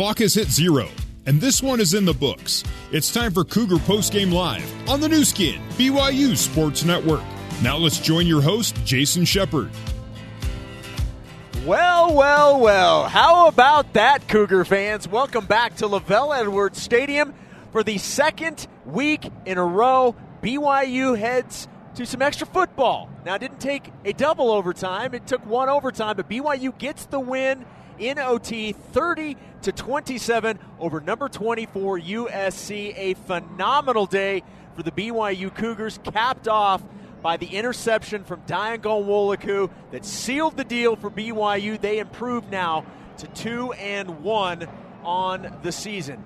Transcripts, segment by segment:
clock has hit zero, and this one is in the books. It's time for Cougar Postgame Live on the Nu Skin, BYU Sports Network. Now let's join your host, Jason Shepard. Well, well, well. How about that, Cougar fans? Welcome back to LaVell Edwards Stadium for the second week in a row. BYU heads to some extra football. Now, it didn't take a double overtime, it took one overtime, but BYU gets the win in OT 30 to 27 over number 24 USC. A phenomenal day for the BYU Cougars, capped off by the interception from Dayan Ghanwoloku that sealed the deal for BYU. They improve now to 2 and 1 on the season.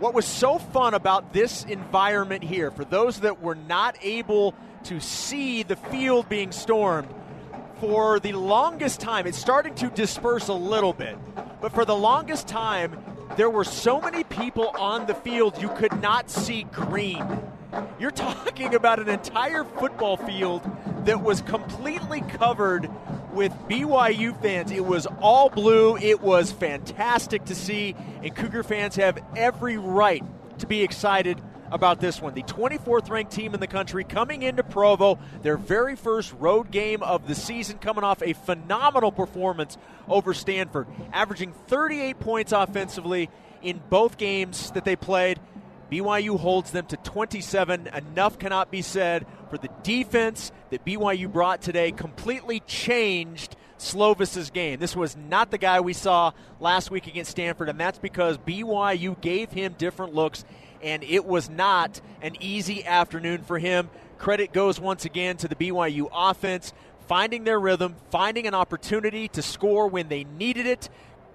What was so fun about this environment here, for those that were not able to see the field being stormed, for the longest time, it's starting to disperse a little bit, but for the longest time, there were so many people on the field you could not see green. You're talking about an entire football field that was completely covered with BYU fans. It was all blue. It was fantastic to see, and Cougar fans have every right to be excited about this one. The 24th ranked team in the country coming into Provo, their very first road game of the season, coming off a phenomenal performance over Stanford, averaging 38 points offensively in both games that they played. BYU holds them to 27. Enough cannot be said for the defense that BYU brought today. Completely changed Slovis's game. This was not the guy we saw last week against Stanford, and that's because BYU gave him different looks, and it was not an easy afternoon for him. Credit goes once again to the BYU offense, finding their rhythm, finding an opportunity to score when they needed it,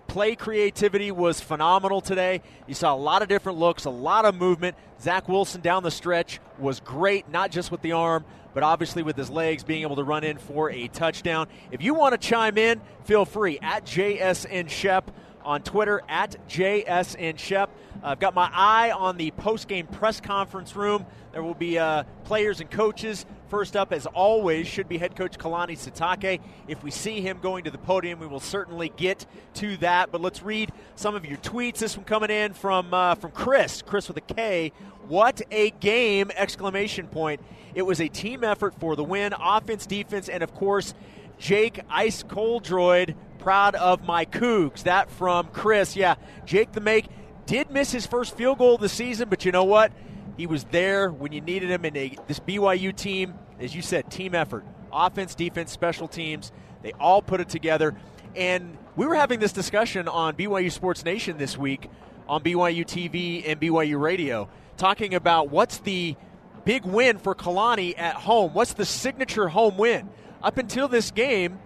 play creativity was phenomenal today. You saw a lot of different looks, a lot of movement. Zach Wilson down the stretch was great, not just with the arm, but obviously with his legs, being able to run in for a touchdown. If you want to chime in, feel free at JSN Shep on Twitter at JSN Shep. I've got my eye on the post-game press conference room. There will be uh, players and coaches. First up, as always, should be head coach Kalani Sitake. If we see him going to the podium, we will certainly get to that. But let's read some of your tweets. This one coming in from uh, from Chris. Chris with a K. What a game! Exclamation point. It was a team effort for the win, offense, defense, and of course, Jake Ice Cold Oldroyd. Proud of my Cougs. That from Chris. Yeah, Jake the Make did miss his first field goal of the season, but you know what? He was there when you needed him. And this BYU team, as you said, team effort offense, defense, special teams. They all put it together. And we were having this discussion on BYU Sports Nation this week on BYU TV and BYU Radio, talking about what's the big win for Kalani at home? What's the signature home win? Up until this game,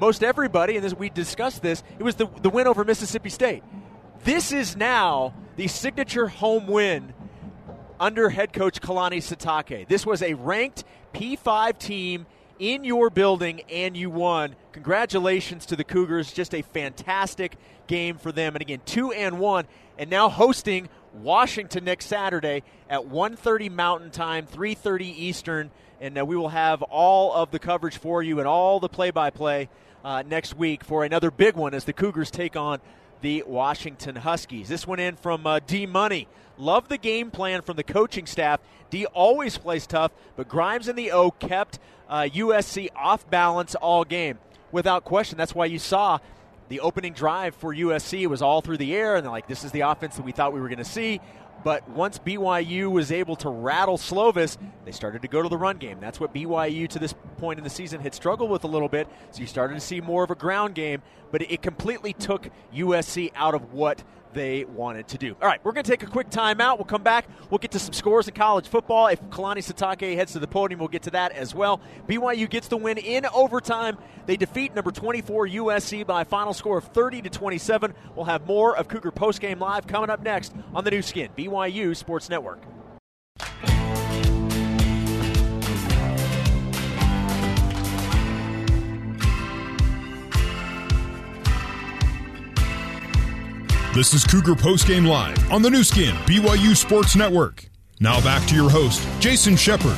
most everybody, and we discussed this, it was the, the win over Mississippi State. This is now the signature home win under head coach Kalani Sitake. This was a ranked P5 team in your building and you won. Congratulations to the Cougars. Just a fantastic game for them. And again, 2 and 1 and now hosting Washington next Saturday at 1:30 Mountain Time, 3:30 Eastern, and uh, we will have all of the coverage for you and all the play-by-play uh, next week for another big one as the Cougars take on the Washington Huskies. This one in from uh, D Money. Love the game plan from the coaching staff. D always plays tough, but Grimes and the O kept uh, USC off balance all game. Without question, that's why you saw the opening drive for USC was all through the air, and they're like, this is the offense that we thought we were going to see. But once BYU was able to rattle Slovis, they started to go to the run game. That's what BYU to this point in the season had struggled with a little bit. So you started to see more of a ground game, but it completely took USC out of what they wanted to do. All right, we're going to take a quick timeout. We'll come back. We'll get to some scores in college football. If Kalani Sitake heads to the podium, we'll get to that as well. BYU gets the win in overtime. They defeat number 24 USC by a final score of 30 to 27. We'll have more of Cougar Postgame Live coming up next on the Nu Skin, BYU Sports Network. This is Cougar Postgame Live on the Nu Skin, BYU Sports Network. Now back to your host, Jason Shepard.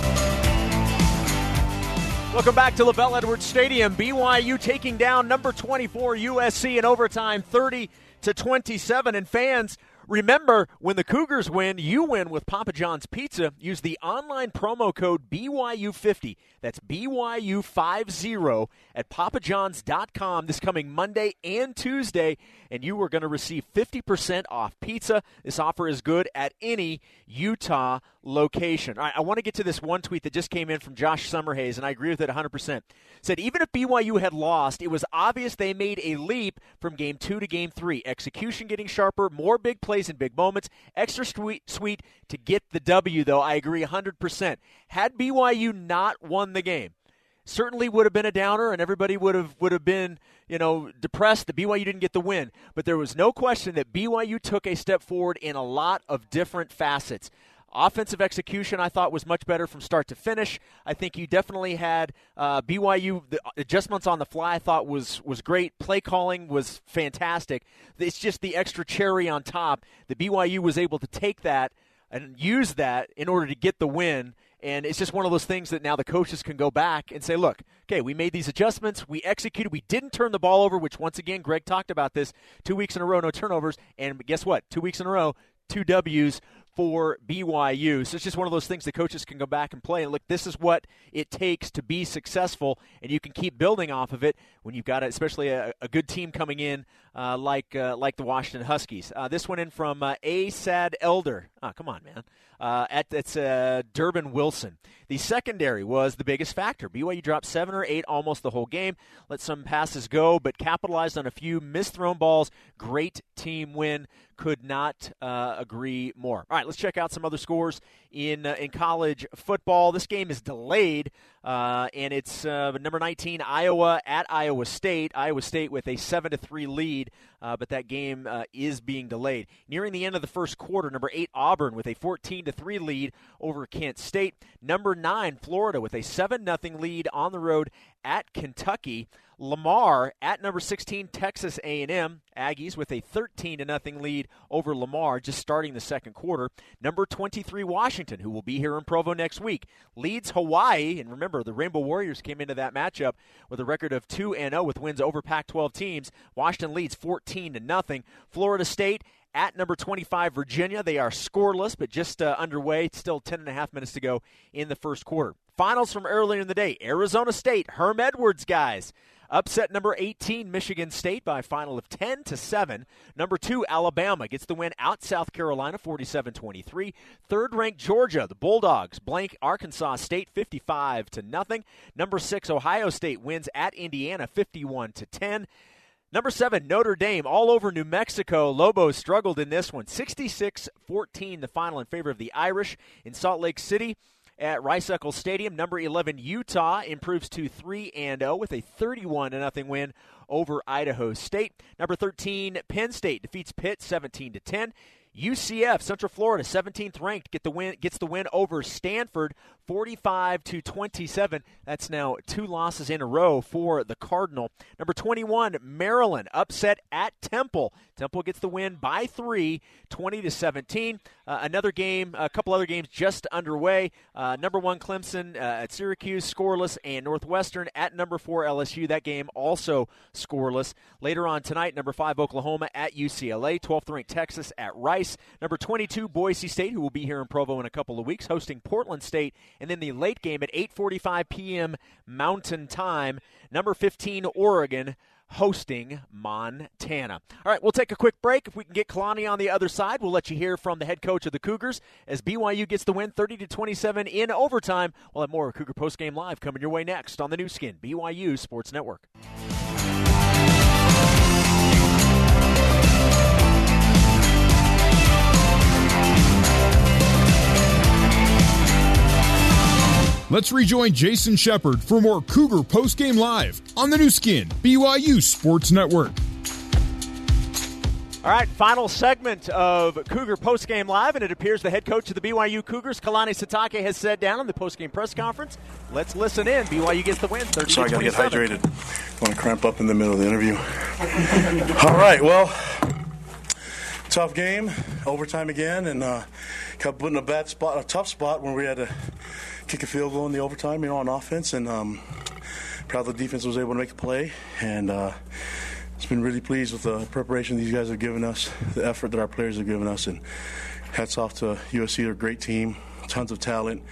Welcome back to LaVell Edwards Stadium. BYU taking down number 24 USC in overtime 30 to 27. And fans, Remember, when the Cougars win, you win with Papa John's Pizza. Use the online promo code BYU50. That's BYU50 at papajohns.com this coming Monday and Tuesday, and you are going to receive 50% off pizza. This offer is good at any Utah location. All right, I want to get to this one tweet that just came in from Josh Summerhays, and I agree with it 100%. Said, even if BYU had lost, it was obvious they made a leap from game two to game three. Execution getting sharper, more big plays plays in big moments. Extra sweet, sweet to get the W, though. I agree 100%. Had BYU not won the game, certainly would have been a downer, and everybody would have would have been you know depressed that BYU didn't get the win. But there was no question that BYU took a step forward in a lot of different facets. Offensive execution, I thought, was much better from start to finish. I think you definitely had uh, BYU the adjustments on the fly. I thought was was great. Play calling was fantastic. It's just the extra cherry on top. The BYU was able to take that and use that in order to get the win. And it's just one of those things that now the coaches can go back and say, look, okay, we made these adjustments. We executed. We didn't turn the ball over, which, once again, Greg talked about this two weeks in a row, no turnovers. And guess what? Two weeks in a row, two W's for BYU. So it's just one of those things the coaches can go back and play and look, this is what it takes to be successful, and you can keep building off of it when you've got, a, especially a, a, good team coming in uh, like uh, like the Washington Huskies. Uh, this one in from uh, A. Sad Elder. Oh, come on, man. Uh, at uh, Durbin Wilson. The secondary was the biggest factor. BYU dropped seven or eight almost the whole game. Let some passes go, but capitalized on a few missed thrown balls. Great team win. Could not agree more. All right, let's check out some other scores in in college football. This game is delayed, uh, and it's uh, number 19 Iowa at Iowa State. Iowa State with a seven to three lead, uh, but that game uh, is being delayed. Nearing the end of the first quarter, number eight Auburn with a 14 to three lead over Kent State. Number nine Florida with a seven nothing lead on the road at Kentucky. Lamar at number 16 Texas A&M Aggies with a 13 to nothing lead over Lamar just starting the second quarter. Number 23 Washington who will be here in Provo next week leads Hawaii and remember the Rainbow Warriors came into that matchup with a record of 2 and 0 with wins over Pac-12 teams. Washington leads 14 to nothing. Florida State at number 25 Virginia. They are scoreless, but just uh, underway. Still 10 and a half minutes to go in the first quarter. Finals from earlier in the day Arizona State, Herm Edwards guys. Upset number 18 Michigan State by a final of 10 to 7. Number 2 Alabama gets the win out South Carolina 47-23. Third ranked Georgia, the Bulldogs blank Arkansas State 55 to nothing. Number 6 Ohio State wins at Indiana 51 to 10. Number seven, Notre Dame, all over New Mexico. Lobos struggled in this one. 66 14, the final in favor of the Irish in Salt Lake City at Rice Eccles Stadium. Number 11 Utah improves to 3 and 0 with a 31 0 win over Idaho State. Number 13 Penn State defeats Pitt 17 to 10. UCF, Central Florida, 17th ranked, get the win gets the win over Stanford 45 to 27. That's now two losses in a row for the Cardinal. Number 21, Maryland upset at Temple. Temple gets the win by 3, 20 to 17. Uh, another game, a couple other games just underway. Uh, number 1 Clemson uh, at Syracuse scoreless and Northwestern at number 4 LSU. That game also scoreless. Later on tonight, number 5 Oklahoma at UCLA, 12th ranked Texas at Rice. Number 22 Boise State who will be here in Provo in a couple of weeks hosting Portland State and then the late game at 8:45 p.m. Mountain Time, number 15 Oregon hosting Montana. All right, we'll take a quick break. If we can get Kalani on the other side, we'll let you hear from the head coach of the Cougars as BYU gets the win 30 to 27 in overtime. We'll have more Cougar Post Game Live coming your way next on the Nu Skin BYU Sports Network. Let's rejoin Jason Shepard for more Cougar Postgame Live on the Nu Skin, BYU Sports Network. All right, final segment of Cougar Postgame Live, and it appears the head coach of the BYU Cougars, Kalani Sitake, has said down in the postgame press conference. Let's listen in. BYU gets the win. 30 Sorry, I got to get hydrated. I Want to cramp up in the middle of the interview. All right, well, tough game, overtime again, and uh, kept put in a bad spot, a tough spot when we had to kick a field goal in the overtime, you know, on offense, and um, proud the defense was able to make a play. And uh, just been really pleased with the preparation these guys have given us, the effort that our players have given us, and hats off to USC. They're a great team, tons of talent,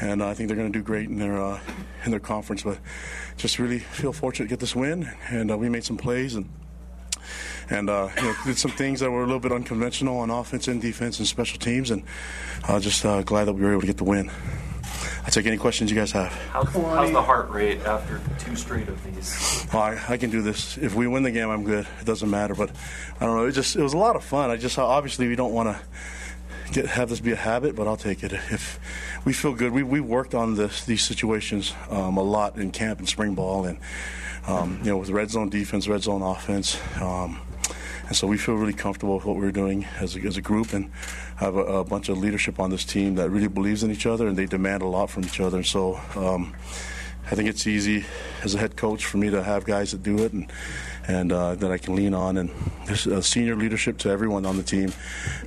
and uh, I think they're going to do great in their uh, in their conference. But just really feel fortunate to get this win, and uh, we made some plays and and uh, you know, did some things that were a little bit unconventional on offense and defense and special teams, and uh, just uh, glad that we were able to get the win. I take any questions you guys have. How's, how's the heart rate after two straight of these? Oh, I, I, can do this. If we win the game, I'm good. It doesn't matter. But I don't know. It just it was a lot of fun. I just obviously we don't want to get have this be a habit, but I'll take it. If we feel good, we we worked on this these situations um, a lot in camp and spring ball, and um, you know with red zone defense, red zone offense. Um, and so we feel really comfortable with what we're doing as a, as a group and have a, a, bunch of leadership on this team that really believes in each other and they demand a lot from each other. And so um, I think it's easy as a head coach for me to have guys that do it and and uh, that I can lean on. And there's a senior leadership to everyone on the team,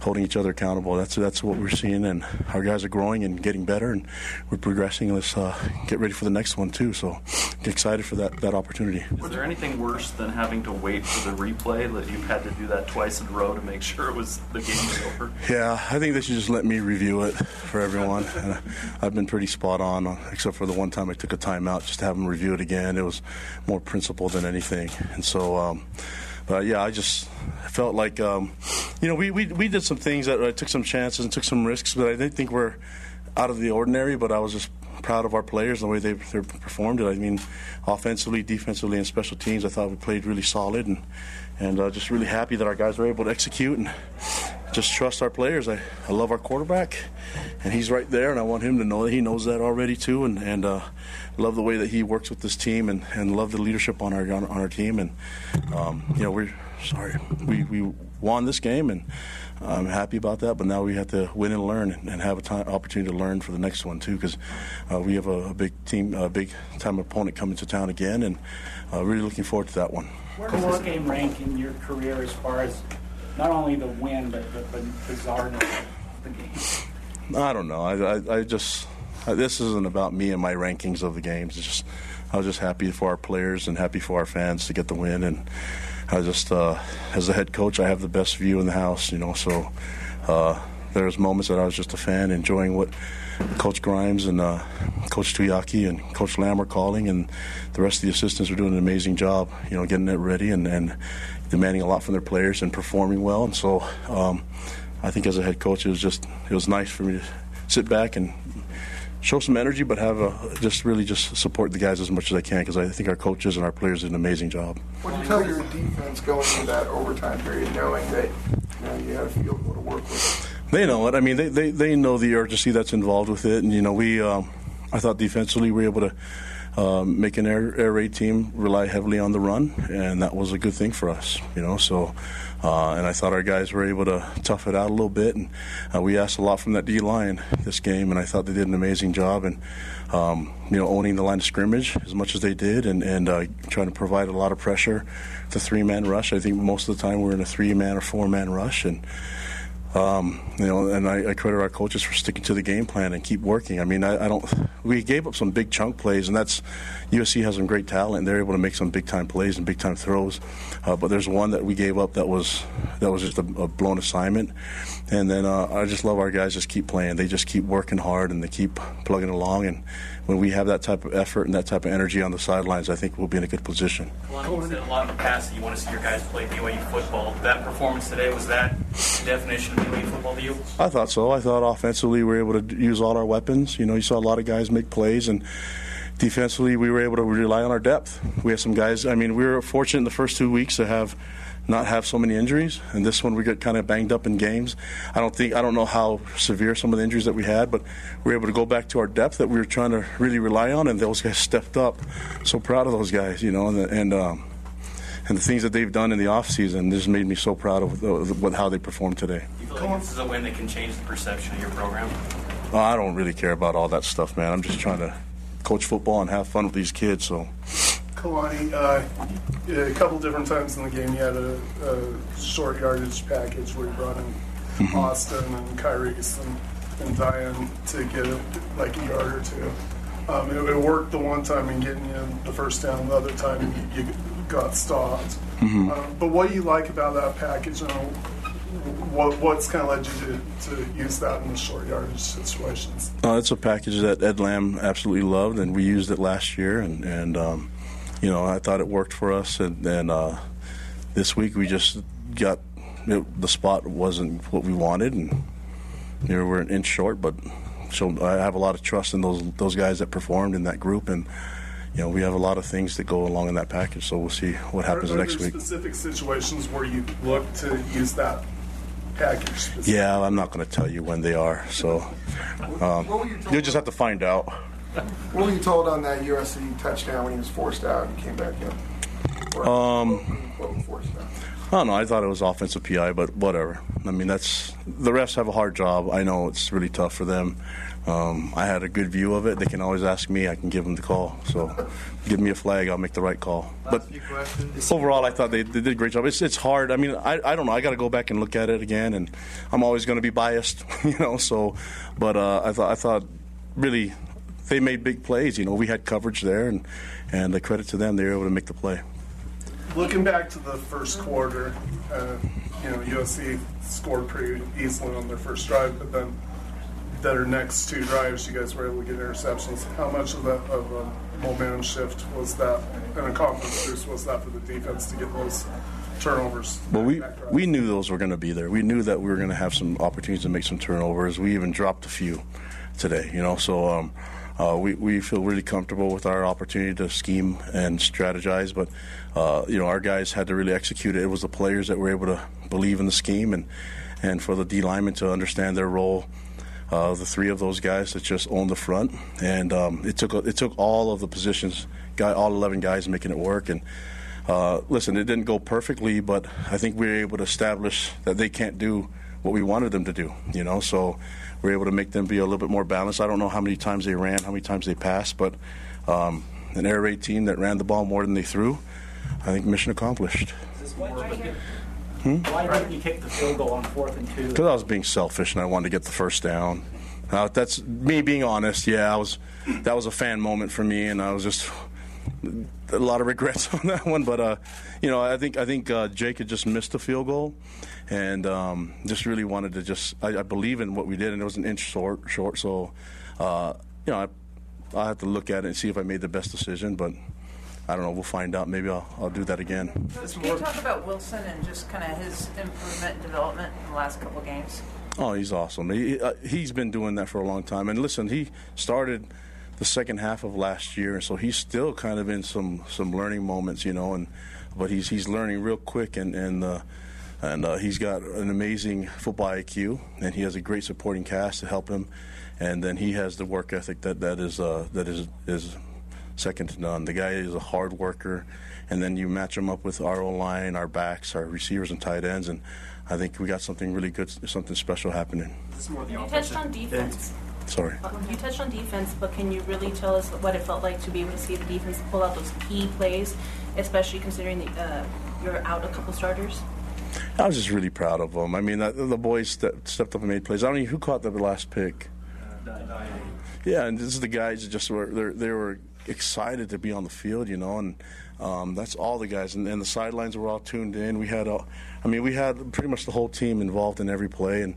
holding each other accountable. That's that's what we're seeing, and our guys are growing and getting better, and we're progressing. Let's uh, get ready for the next one too. So, excited for that that opportunity. Is there anything worse than having to wait for the replay? That you've had to do that twice in a row to make sure it was the game was over. Yeah, I think they should just let me review it for everyone. and I've been pretty spot on, except for the one time I took a timeout just to have them review it again. It was more principle than anything, and so. Um, but yeah, I just felt like um, you know we, we we did some things that I took some chances and took some risks, but I didn't think we're out of the ordinary. But I was just proud of our players and the way they, they performed it. I mean, offensively, defensively, and special teams, I thought we played really solid, and and uh, just really happy that our guys were able to execute and just trust our players. I, I love our quarterback, and he's right there, and I want him to know that he knows that already too, and and uh, love the way that he works with this team, and, and love the leadership on our on, on our team, and um, you know we're sorry we we won this game, and I'm happy about that. But now we have to win and learn, and have an opportunity to learn for the next one too, because uh, we have a, a, big team, a big time opponent coming to town again, and uh, really looking forward to that one. Where does this game rank in your career as far as not only the win, but the, the bizarreness of the game? I don't know. I, I, I just this isn't about me and my rankings of the games. It's just I was just happy for our players and happy for our fans to get the win. And I just, uh, as the head coach, I have the best view in the house. You know, so uh, there's moments that I was just a fan, enjoying what Coach Grimes and uh, Coach Tuiaki and Coach Lamb are calling, and the rest of the assistants are doing an amazing job. You know, getting it ready and, and demanding a lot from their players and performing well. And so, um, I think as a head coach, it was just it was nice for me to sit back and show some energy, but have a, just really just support the guys as much as I can because I think our coaches and our players did an amazing job. What do you tell your defense going into that overtime period, knowing that you, know, you had a field goal to work with? They know it. I mean, they, they, they know the urgency that's involved with it, and you know, we um, I thought defensively we were able to. Um, make an air, air raid team rely heavily on the run, and that was a good thing for us. You know, so uh, and I thought our guys were able to tough it out a little bit, and uh, we asked a lot from that D line this game, and I thought they did an amazing job, and um, you know, owning the line of scrimmage as much as they did, and and uh, trying to provide a lot of pressure. The three man rush. I think most of the time we're in a three man or four man rush, and um, you know, and I, I, credit our coaches for sticking to the game plan and keep working. I mean, I, I, don't. We gave up some big chunk plays, and that's USC has some great talent. They're able to make some big time plays and big time throws. Uh, but there's one that we gave up that was that was just a, a blown assignment. And then uh, I just love our guys just keep playing. They just keep working hard and they keep plugging along. And when we have that type of effort and that type of energy on the sidelines, I think we'll be in a good position. Well, you said a lot in the past that you want to see your guys play BYU football. That performance today was that the definition of BYU football to you? I thought so. I thought offensively we were able to use all our weapons. You know, you saw a lot of guys make plays and defensively we were able to rely on our depth. We had some guys. I mean, we were fortunate in the first two weeks to have not have so many injuries. And this one we got kind of banged up in games. I don't think I don't know how severe some of the injuries that we had, but we were able to go back to our depth that we were trying to really rely on, and those guys stepped up. So proud of those guys, you know, and and. Um, and the things that they've done in the off season just made me so proud of the, how they performed today. Do you feel like this is a win that can change the perception of your program? Oh, I don't really care about all that stuff, man. I'm just trying to coach football and have fun with these kids. So Kalani, uh, a couple different times in the game, you had a, a short yardage package where you brought in mm-hmm. Austin and Kyrie's and, and Dayan to get a, like a yard or two. Um, it, it, worked the one time in getting you the first down. The other time, you, you got stopped. Mm-hmm. Uh, but what do you like about that package? And what what's kind of led you to, to use that in the short yardage situations? Uh, it's a package that Ed Lamb absolutely loved, and we used it last year, and, and um, you know I thought it worked for us, and, and uh, this week we just got it, the spot wasn't what we wanted, and you know, we're an inch short, but so I have a lot of trust in those those guys that performed in that group, and you know we have a lot of things that go along in that package. So we'll see what happens are, are next there week. Specific situations where you look to use that package. Yeah, I'm not going to tell you when they are, so um, you'll just have to find out. What were you told on that USC touchdown when he was forced out and came back in? Or, Um, what was forced out? I don't know. I thought it was offensive PI, but whatever. I mean, that's the refs have a hard job. I know it's really tough for them. Um, I had a good view of it. They can always ask me. I can give them the call. So, give me a flag. I'll make the right call. But overall, I thought they, they did a great job. It's it's hard. I mean, I, I don't know. I got to go back and look at it again, and I'm always going to be biased, you know. So, but uh, I thought I thought really they made big plays. You know, we had coverage there, and and the credit to them, they were able to make the play. Looking back to the first quarter, uh, you know, USC scored pretty easily on their first drive, but then their next two drives, you guys were able to get interceptions. How much of that of a momentum shift was that, and a confidence boost was that for the defense to get those turnovers? Well, we we knew those were going to be there. We knew that we were going to have some opportunities to make some turnovers. We even dropped a few today, you know. So um, uh, we we feel really comfortable with our opportunity to scheme and strategize. But uh, you know, our guys had to really execute it. It was the players that were able to believe in the scheme and and for the D linemen to understand their role. Uh, the three of those guys that just owned the front, and um, it took it took all of the positions, guy, all eleven guys making it work, and uh, listen, it didn't go perfectly, but I think we were able to establish that they can't do what we wanted them to do. You know, so we are able to make them be a little bit more balanced. I don't know how many times they ran, how many times they passed, but um, an air raid team that ran the ball more than they threw, I think mission accomplished. Why didn't you kick the field goal on fourth and two? Because I was being selfish and I wanted to get the first down. Uh, that's me being honest. Yeah, I was. That was a fan moment for me, and I was just a lot of regrets on that one. But uh, you know, I think I think uh, Jake had just missed a field goal, and um, just really wanted to just. I, I believe in what we did, and it was an inch short. Short, so uh, you know, I I have to look at it and see if I made the best decision, but. I don't know. We'll find out. Maybe I'll, I'll do that again. Can you talk about Wilson and just kind of his improvement and development in the last couple games? Oh, he's awesome. He, uh, he's been doing that for a long time. And listen, he started the second half of last year, and so he's still kind of in some, some learning moments, you know. And but he's he's learning real quick, and and uh, and uh, he's got an amazing football IQ, and he has a great supporting cast to help him. And then he has the work ethic that that is uh, that is is second to none. The guy is a hard worker, and then you match him up with our O line, our backs, our receivers, and tight ends, and I think we got something really good, something special happening. You touched on defense. Sorry. You touched on defense, but can you really tell us what it felt like to be able to see the defense pull out those key plays, especially considering the, uh, you're out a couple starters? I was just really proud of them. I mean, the, the boys that stepped up and made plays. I don't even know who caught the last pick. Yeah, and this is the guys that just were they're- they were excited to be on the field, you know, and um, that's all the guys. And, and the sidelines were all tuned in. We had, all, I mean, we had pretty much the whole team involved in every play, and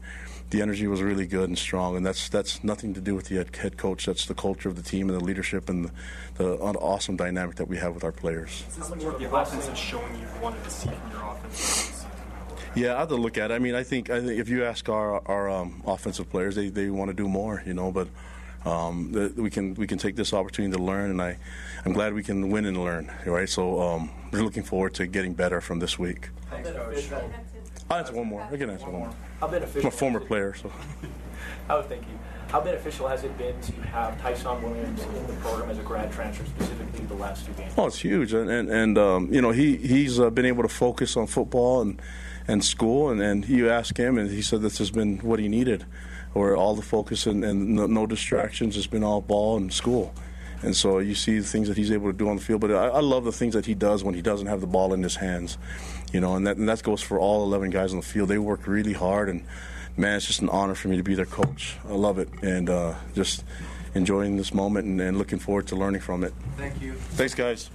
the energy was really good and strong. And that's that's nothing to do with the head- head coach. That's the culture of the team and the leadership and the, the awesome dynamic that we have with our players. Is This is more the offense is showing you wanted to see from your offense. Yeah, I have to look at it. I mean, I think I think if you ask our our um, offensive players, they, they want to do more, you know. But um, the, we can we can take this opportunity to learn, and I I'm glad we can win and learn. Right, so um, we're looking forward to getting better from this week. Thanks, coach. I'll answer one more. I can answer one more. How I'm beneficial? a former player, so. How thank you. How beneficial has it been to have Tyson Williams in the program as a grad transfer, specifically the last two games? Oh, it's huge, and and, and um, you know he he's uh, been able to focus on football and and school, and, and you ask him, and he said this has been what he needed, where all the focus and, and no, no distractions has been all ball and school. And so you see the things that he's able to do on the field, but I, I love the things that he does when he doesn't have the ball in his hands, you know, and that and that goes for all 11 guys on the field. They work really hard, and man, it's just an honor for me to be their coach. I love it, and uh, just enjoying this moment and, and looking forward to learning from it. Thank you. Thanks, guys.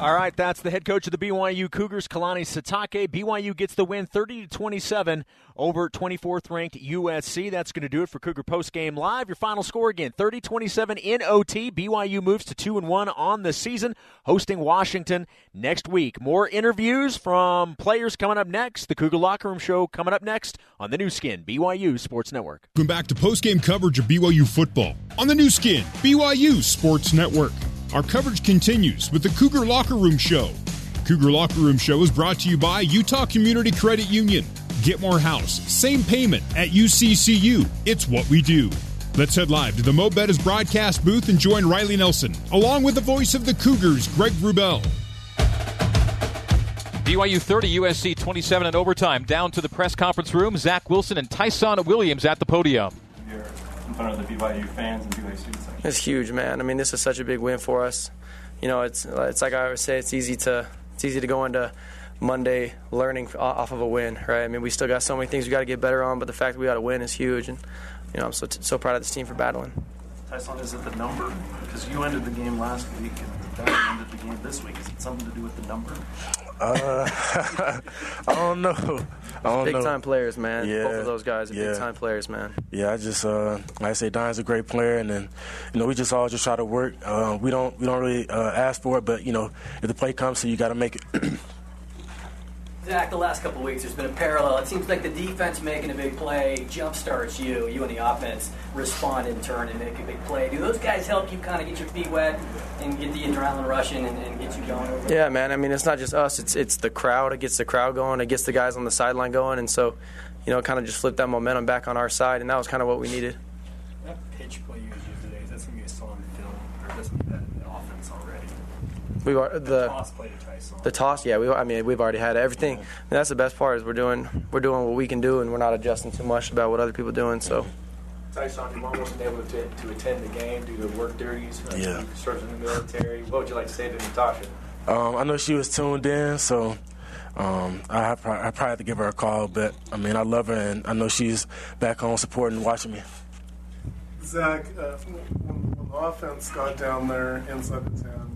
All right, that's the head coach of the BYU Cougars, Kalani Sitake. BYU gets the win 30 to 27 over 24th ranked USC. That's going to do it for Cougar Post Game Live. Your final score again 30 27 in OT. BYU moves to 2 and 1 on the season, hosting Washington next week. More interviews from players coming up next. The Cougar Locker Room Show coming up next on the Nu Skin, BYU Sports Network. Welcome back to post game coverage of BYU football on the Nu Skin, BYU Sports Network. Our coverage continues with the Cougar Locker Room Show. Cougar Locker Room Show is brought to you by Utah Community Credit Union. Get more house, same payment at UCCU. It's what we do. Let's head live to the MoBetta's broadcast booth and join Riley Nelson, along with the voice of the Cougars, Greg Wrubell. BYU 30, USC 27 in overtime. Down to the press conference room, Zach Wilson and Tyson Williams at the podium. You're in front of the BYU fans and BYU students. It's huge, man. I mean, this is such a big win for us. You know, it's it's like I always say, it's easy to it's easy to go into Monday learning off of a win, right? I mean, we still got so many things we got to get better on, but the fact that we got a win is huge, and you know, I'm so so proud of this team for battling. Tyson, is it the number? Because you ended the game last week, and that ended the game this week. Is it something to do with the number? Uh, I don't know. I don't big know. time players, man. Yeah, Both of those guys are yeah. big time players, man. Yeah, I just uh, like I say, Don's a great player, and then you know we just all just try to work. Uh, we don't we don't really uh, ask for it, but you know if the play comes, so you got to make it. Zach, the last couple of weeks, there's been a parallel. It seems like the defense making a big play jump starts you. You and the offense respond in turn and make a big play. Do those guys help you kind of get your feet wet and get the adrenaline rushing and, and get you going? Over Yeah, man. I mean, it's not just us. It's it's the crowd. It gets the crowd going. It gets the guys on the sideline going, and so, you know, kind of just flip that momentum back on our side, and that was kind of what we needed. That pitch play you used today, is that something you saw on film, or does that offense already? We are the, The toss play to Tyson. The toss, yeah. We, I mean, we've already had everything. And that's the best part is we're doing we're doing what we can do, and we're not adjusting too much about what other people are doing. So. Tyson, you wasn't able to, to attend the game due to work duties. Uh, Yeah. you Served in the military. What would you like to say to Natasha? Um, I know she was tuned in, so um, I, probably, I probably have to give her a call. But I mean, I love her, and I know she's back home supporting, and watching me. Zach, uh, when, when the offense got down there inside the 10,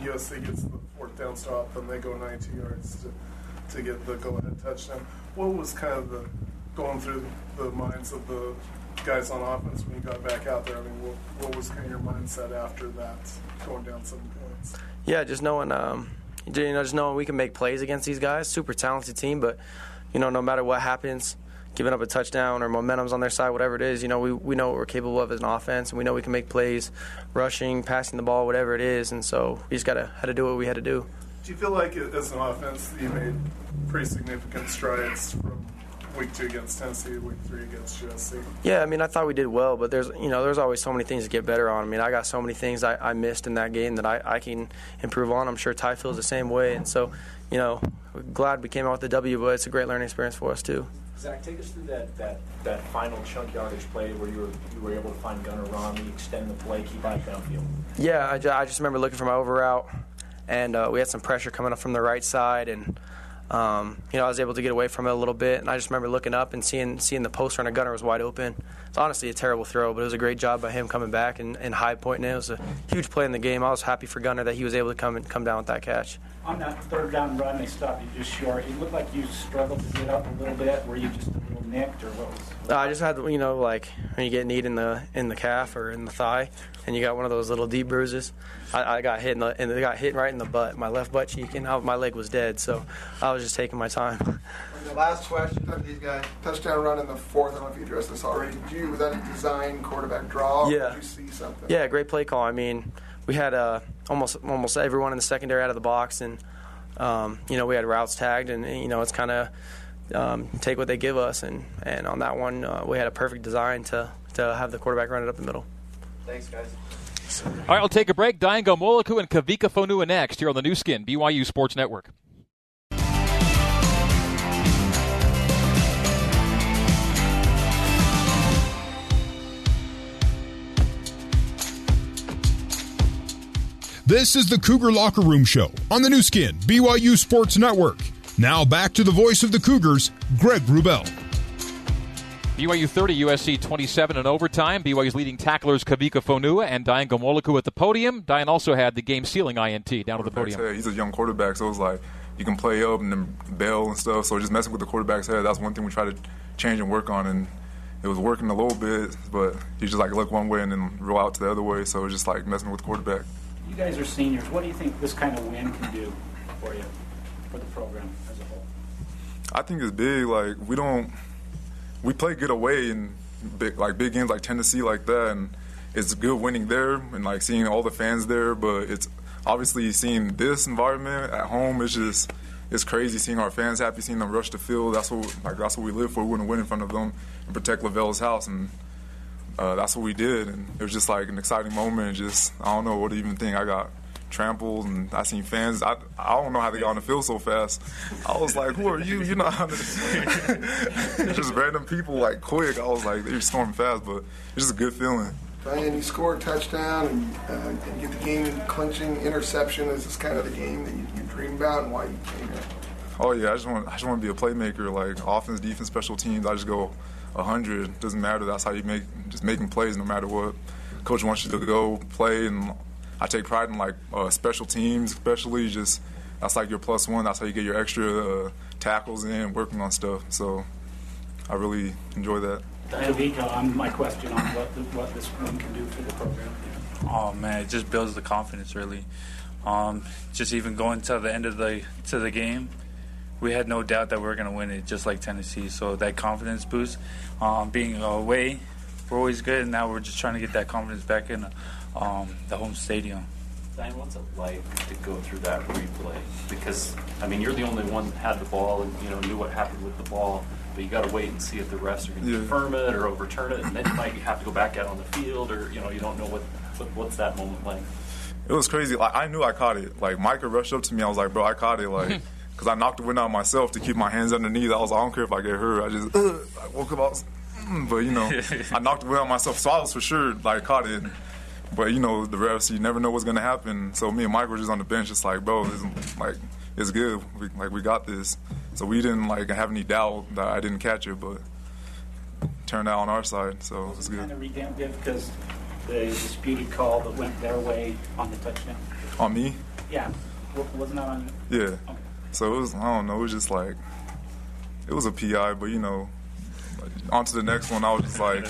USC gets the fourth down stop, and they go 90 yards to, to get the go ahead touchdown. What was kind of the going through the minds of the guys on offense when you got back out there? I mean, what, what was kind of your mindset after that, going down seven points? Yeah, just knowing, um, you know, just knowing we can make plays against these guys. Super talented team, but you know, no matter what happens, giving up a touchdown or momentum's on their side, whatever it is, you know, we, we know what we're capable of as an offense, and we know we can make plays, rushing, passing the ball, whatever it is, and so we just gotta had to do what we had to do. Do you feel like, as an offense, you made pretty significant strides from week two against Tennessee, week three against USC? Yeah, I mean, I thought we did well, but there's you know there's always so many things to get better on. I mean, I got so many things I, I missed in that game that I, I can improve on. I'm sure Ty feels the same way, and so you know, glad we came out with the W, but it's a great learning experience for us too. Zach, take us through that, that, that final chunk yardage play where you were you were able to find Gunnar Romney, extend the play, keep eyes downfield. Yeah, I, ju- I just remember looking for my over route, and uh, we had some pressure coming up from the right side, and um, you know I was able to get away from it a little bit. And I just remember looking up and seeing seeing the post runner Gunnar was wide open. It's honestly a terrible throw, but it was a great job by him coming back and, and high pointing it. It was a huge play in the game. I was happy for Gunnar that he was able to come and come down with that catch. On that third down run, they stopped you just short. It looked like you struggled to get up a little bit. Were you just a little nicked, or what was? Uh, I just had, you know, like when you get kneed in the in the calf or in the thigh, and you got one of those little deep bruises. I, I got hit in the and it got hit right in the butt, my left butt cheek, and I, my leg was dead. So I was just taking my time. The last question of these guys, touchdown run in the fourth. I don't know if you addressed this already. Did you was that a design quarterback draw? Or Yeah. Did you see something? Yeah, great play call. I mean, we had uh, almost almost everyone in the secondary out of the box, and um, you know we had routes tagged, and you know it's kind of um, take what they give us, and and on that one uh, we had a perfect design to to have the quarterback run it up the middle. Thanks, guys. All right, we'll take a break. Dayan Ghanwoloku and Kavika Fonua next here on the Nu Skin, BYU Sports Network. This is the Cougar Locker Room Show on the Nu Skin, BYU Sports Network. Now back to the voice of the Cougars, Greg Wrubell. BYU 30, USC 27 in overtime. BYU's leading tacklers Kavika Fonua and Dayan Ghanwoloku at the podium. Dayan also had the game sealing INT down at the podium. Head. He's a young quarterback, so it's like you can play up and then bail and stuff. So just messing with the quarterback's head, that's one thing we try to change and work on. And it was working a little bit, but he just like look one way and then roll out to the other way. So it's just like messing with the quarterback. You guys are seniors. What do you think this kind of win can do for you, for the program as a whole? I think it's big. Like we don't, we play good away in big like big games like Tennessee like that, and it's good winning there and like seeing all the fans there. But it's obviously seeing this environment at home. It's just it's crazy seeing our fans happy, seeing them rush the field. That's what like that's what we live for. We want to win in front of them and protect LaVell's house and uh, that's what we did, and it was just like an exciting moment. Just I don't know what to even think. I got trampled, and I seen fans. I I don't know how they got on the field so fast. I was like, "Who are you?" You know, just random people like quick. I was like, they're storming fast, but it's just a good feeling. Dayan, you score a touchdown and, uh, and get the game clinching interception. Is this kind of the game that you, you dream about, and why you came here? Oh yeah, I just want I just want to be a playmaker, like offense, defense, special teams. I just go hundred. Doesn't matter. That's how you make just making plays no matter what. Coach wants you to go play, and I take pride in like uh, special teams, especially just that's like your plus one. That's how you get your extra uh, tackles in, working on stuff. So I really enjoy that. Kavika, on my question on what the, what this win can do for the program. Oh man, it just builds the confidence really. Um, just even going to the end of the to the game, we had no doubt that we were going to win it, just like Tennessee. So that confidence boost, um, being away, we're always good. And now we're just trying to get that confidence back in um, the home stadium. Dayan, what's it like to go through that replay? Because I mean, you're the only one that had the ball and you know knew what happened with the ball. But you got to wait and see if the refs are going to yeah. confirm it or overturn it, and then you might have to go back out on the field, or you know, you don't know what, what what's that moment like. It was crazy. Like I knew I caught it. Like Micah rushed up to me. I was like, "Bro, I caught it." Like. because I knocked the wind out myself to keep my hands underneath. I was, like, I don't care if I get hurt. I just, uh, I woke up, I was, mm, but you know, I knocked the wind out myself. So I was for sure like caught it. But you know, the refs, you never know what's gonna happen. So me and Mike were just on the bench, just like, bro, it's, like it's good. We, like we got this. So we didn't like have any doubt that I didn't catch it, but turned out on our side. So it was good. Kind of redemptive because the disputed call that went their way on the touchdown. On me? Yeah. Wasn't that on you? Yeah. Okay. So it was, I don't know, it was just like, it was a PI, but you know, like, on to the next one, I was just like,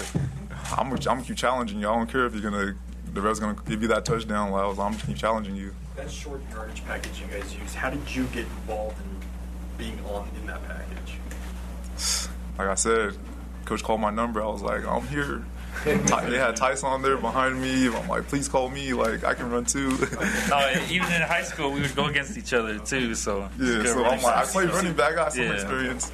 I'm, I'm gonna keep challenging you. I don't care if you're gonna, the ref's gonna give you that touchdown. Like, I was, I'm gonna keep challenging you. That short yardage package you guys use, how did you get involved in being on in that package? Like I said, coach called my number. I was like, I'm here they had Tyson there behind me. I'm like, please call me. Like, I can run too. no, even in high school, we would go against each other too. So yeah, so I'm like, I play running back. I got some yeah. experience.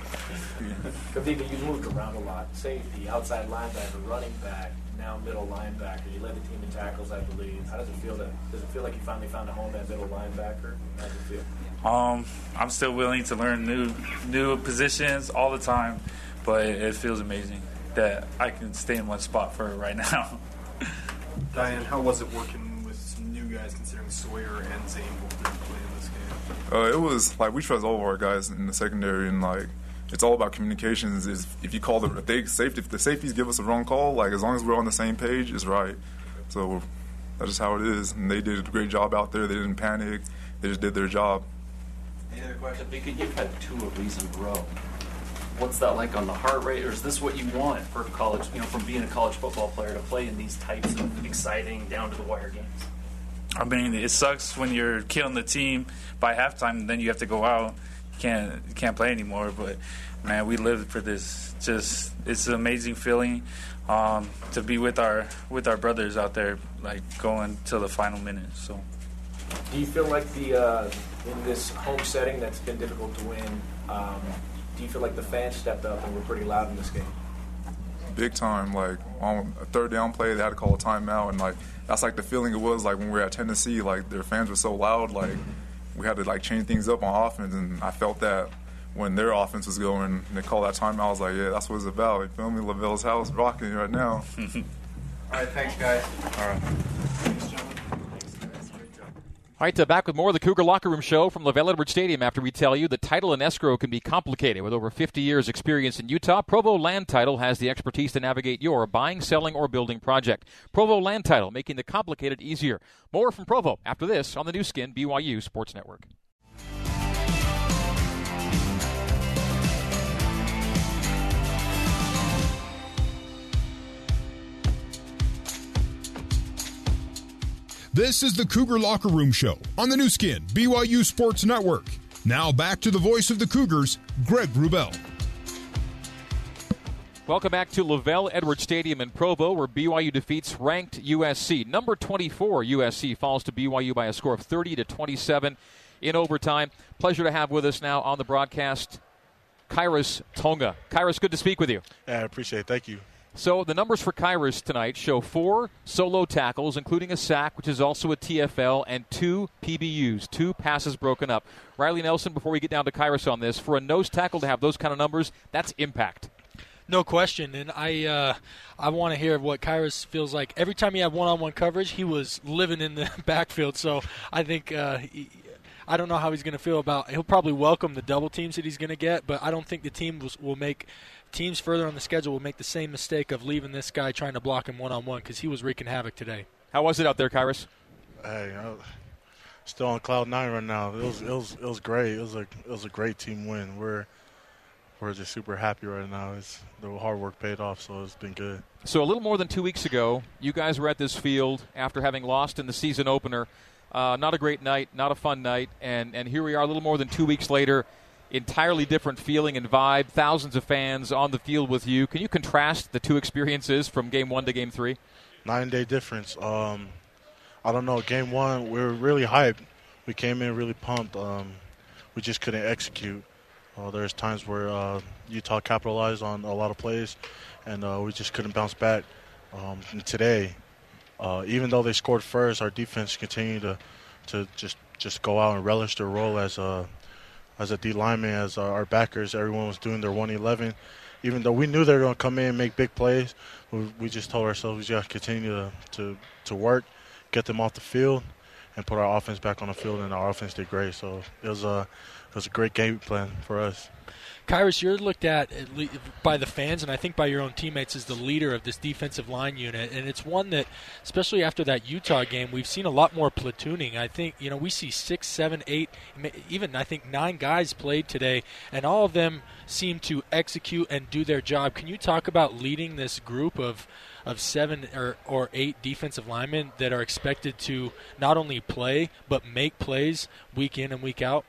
Kavika, you moved around a lot. Safety, outside linebacker, running back, now middle linebacker. You led the team in tackles, I believe. How does it feel? To, does it feel like you finally found a home at middle linebacker? How does it feel? Um, I'm still willing to learn new new positions all the time, but it feels amazing that I can stay in one spot for right now. Dayan, how was it working with some new guys considering Sawyer and Zane both didn't play in this game? Uh, it was like we trust all of our guys in the secondary and like it's all about communications. Is if you call the if they safety if the safeties give us a wrong call, like as long as we're on the same page, it's right. So that's just how it is. And they did a great job out there. They didn't panic. They just did their job. Any other questions? Because You've had two of these in a row what's that like on the heart rate, or is this what you want for college? You know, from being a college football player to play in these types of exciting, down to the wire games. I mean, it sucks when you're killing the team by halftime, and then you have to go out. You can't can't play anymore. But man, we lived for this. Just it's an amazing feeling um, to be with our with our brothers out there, like going to the final minute. So, do you feel like the uh, in this home setting that's been difficult to win? Um, do you feel like the fans stepped up and were pretty loud in this game? Big time. Like on a third down play, they had to call a timeout, and like that's like the feeling it was like when we were at Tennessee. Like their fans were so loud, like we had to like change things up on offense, and I felt that when their offense was going, and they called that timeout. I was like, yeah, that's what it's about. You feel me? LaVell's house rocking right now. All right, thanks, guys. All right. Thanks, gentlemen. All right, uh, back with more of the Cougar Locker Room Show from LaVell Edwards Stadium after we tell you the title and escrow can be complicated. With over 50 years' experience in Utah, Provo Land Title has the expertise to navigate your buying, selling, or building project. Provo Land Title, making the complicated easier. More from Provo after this on the Nu Skin BYU Sports Network. This is the Cougar Locker Room Show on the Nu Skin, BYU Sports Network. Now back to the voice of the Cougars, Greg Wrubell. Welcome back to LaVell Edwards Stadium in Provo, where BYU defeats ranked USC. Number 24 USC falls to BYU by a score of 30 to 27 in overtime. Pleasure to have with us now on the broadcast, Khyiris Tonga. Khyiris, good to speak with you. Yeah, I appreciate it. Thank you. So the numbers for Khyiris tonight show four solo tackles, including a sack, which is also a TFL, and two PBUs, two passes broken up. Riley Nelson, before we get down to Khyiris on this, for a nose tackle to have those kind of numbers, that's impact. No question, and I uh, I want to hear what Khyiris feels like. Every time he had one-on-one coverage, he was living in the backfield. So I think uh, he, I don't know how he's going to feel about. He'll probably welcome the double teams that he's going to get, but I don't think the team will, will make teams further on the schedule will make the same mistake of leaving this guy trying to block him one on one because he was wreaking havoc today. How was it out there, Khyiris? Hey, I'm still on cloud nine right now. It was it was it was great. It was a it was a great team win. We're we're just super happy right now. It's the hard work paid off, so it's been good. So a little more than two weeks ago, you guys were at this field after having lost in the season opener. Uh, not a great night, not a fun night, and and here we are, a little more than two weeks later entirely different feeling and vibe. Thousands of fans on the field with you. Can you contrast the two experiences from game one to game three? Nine day difference. Um, I don't know. Game one, we were really hyped. We came in really pumped. Um, we just couldn't execute. Uh, there's times where uh, Utah capitalized on a lot of plays, and uh, we just couldn't bounce back. Um, today, uh, even though they scored first, our defense continued to to just just go out and relish their role as a as a D lineman, as our backers, everyone was doing their 111. Even though we knew they were going to come in and make big plays, we, just told ourselves we just continue to, to, to work, get them off the field, and put our offense back on the field. And our offense did great. So it was a, it was a great game plan for us. Khyiris, you're looked at, at by the fans and I think by your own teammates as the leader of this defensive line unit, and it's one that, especially after that Utah game, we've seen a lot more platooning. I think you know we see six, seven, eight, even I think nine guys played today, and all of them seem to execute and do their job. Can you talk about leading this group of? Of seven or, or eight defensive linemen that are expected to not only play but make plays week in and week out.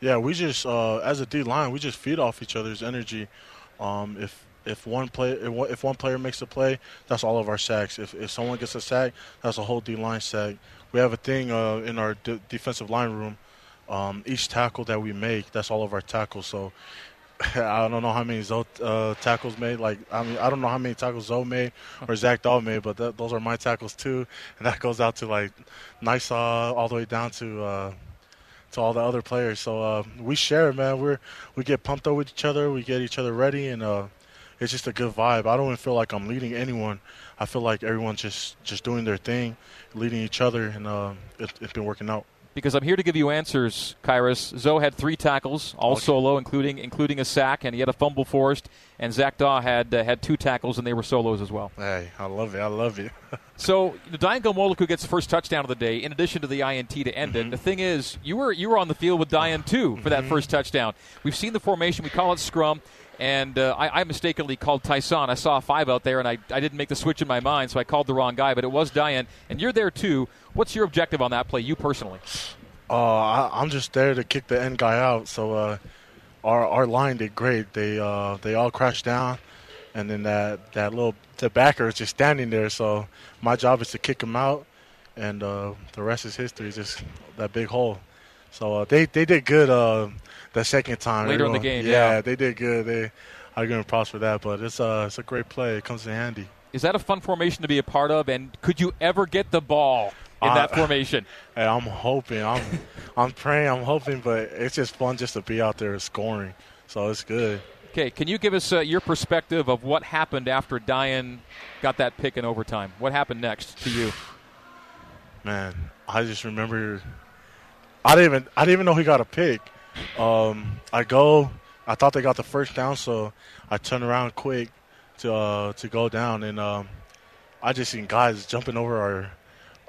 Yeah, we just uh, as a D line, we just feed off each other's energy. Um, if if one play if one player makes a play, that's all of our sacks. If if someone gets a sack, that's a whole D line sack. We have a thing uh, in our d- defensive line room. Um, each tackle that we make, that's all of our tackles. So I don't know how many Zoe uh, tackles made. Like I mean, I don't know how many tackles Zoe made or Zach Dawe made, but that, those are my tackles too, and that goes out to like Nice all the way down to uh, to all the other players. So uh, we share, man. We're we get pumped up with each other. We get each other ready, and uh, it's just a good vibe. I don't even feel like I'm leading anyone. I feel like everyone's just just doing their thing, leading each other, and uh, it, it's been working out because I'm here to give you answers, Khyiris. Zoe had three tackles, all okay. solo, including including a sack, and he had a fumble forced. And Zach Dawe had uh, had two tackles, and they were solos as well. Hey, I love it. I love it. so you know, Dayan Ghanwoloku gets the first touchdown of the day, in addition to the INT to end mm-hmm. it. The thing is, you were you were on the field with Dayan too for that mm-hmm. first touchdown. We've seen the formation. We call it scrum and uh, I, I, mistakenly called Tyson. I saw a five out there, and I, I didn't make the switch in my mind, so I called the wrong guy. But it was Dayan, and you're there too. What's your objective on that play, you personally? Uh, I, am just there to kick the end guy out. So uh, our our line did great. They uh, they all crashed down, and then that that little the backer is just standing there. So my job is to kick him out, and uh, the rest is history. Just that big hole. So uh, they they did good uh, the second time. Later in the game, yeah, yeah, they did good. They are going to props for that, but it's uh it's a great play. It comes in handy. Is that a fun formation to be a part of? And could you ever get the ball in that formation? Hey, I'm hoping. I'm I'm praying. I'm hoping, but it's just fun just to be out there scoring. So it's good. Okay, can you give us uh, your perspective of what happened after Dayan got that pick in overtime? What happened next to you? Man, I just remember I didn't even I didn't even know he got a pick. Um, I go. I thought they got the first down, so I turned around quick to uh, to go down, and um, I just seen guys jumping over our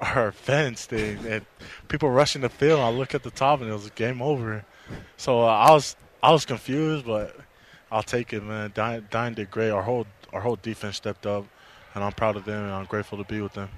our fence thing, and people rushing the field. I look at the top, and it was game over. So uh, I was I was confused, but I'll take it, man. Dine, Dine did great. Our whole our whole defense stepped up, and I'm proud of them, and I'm grateful to be with them.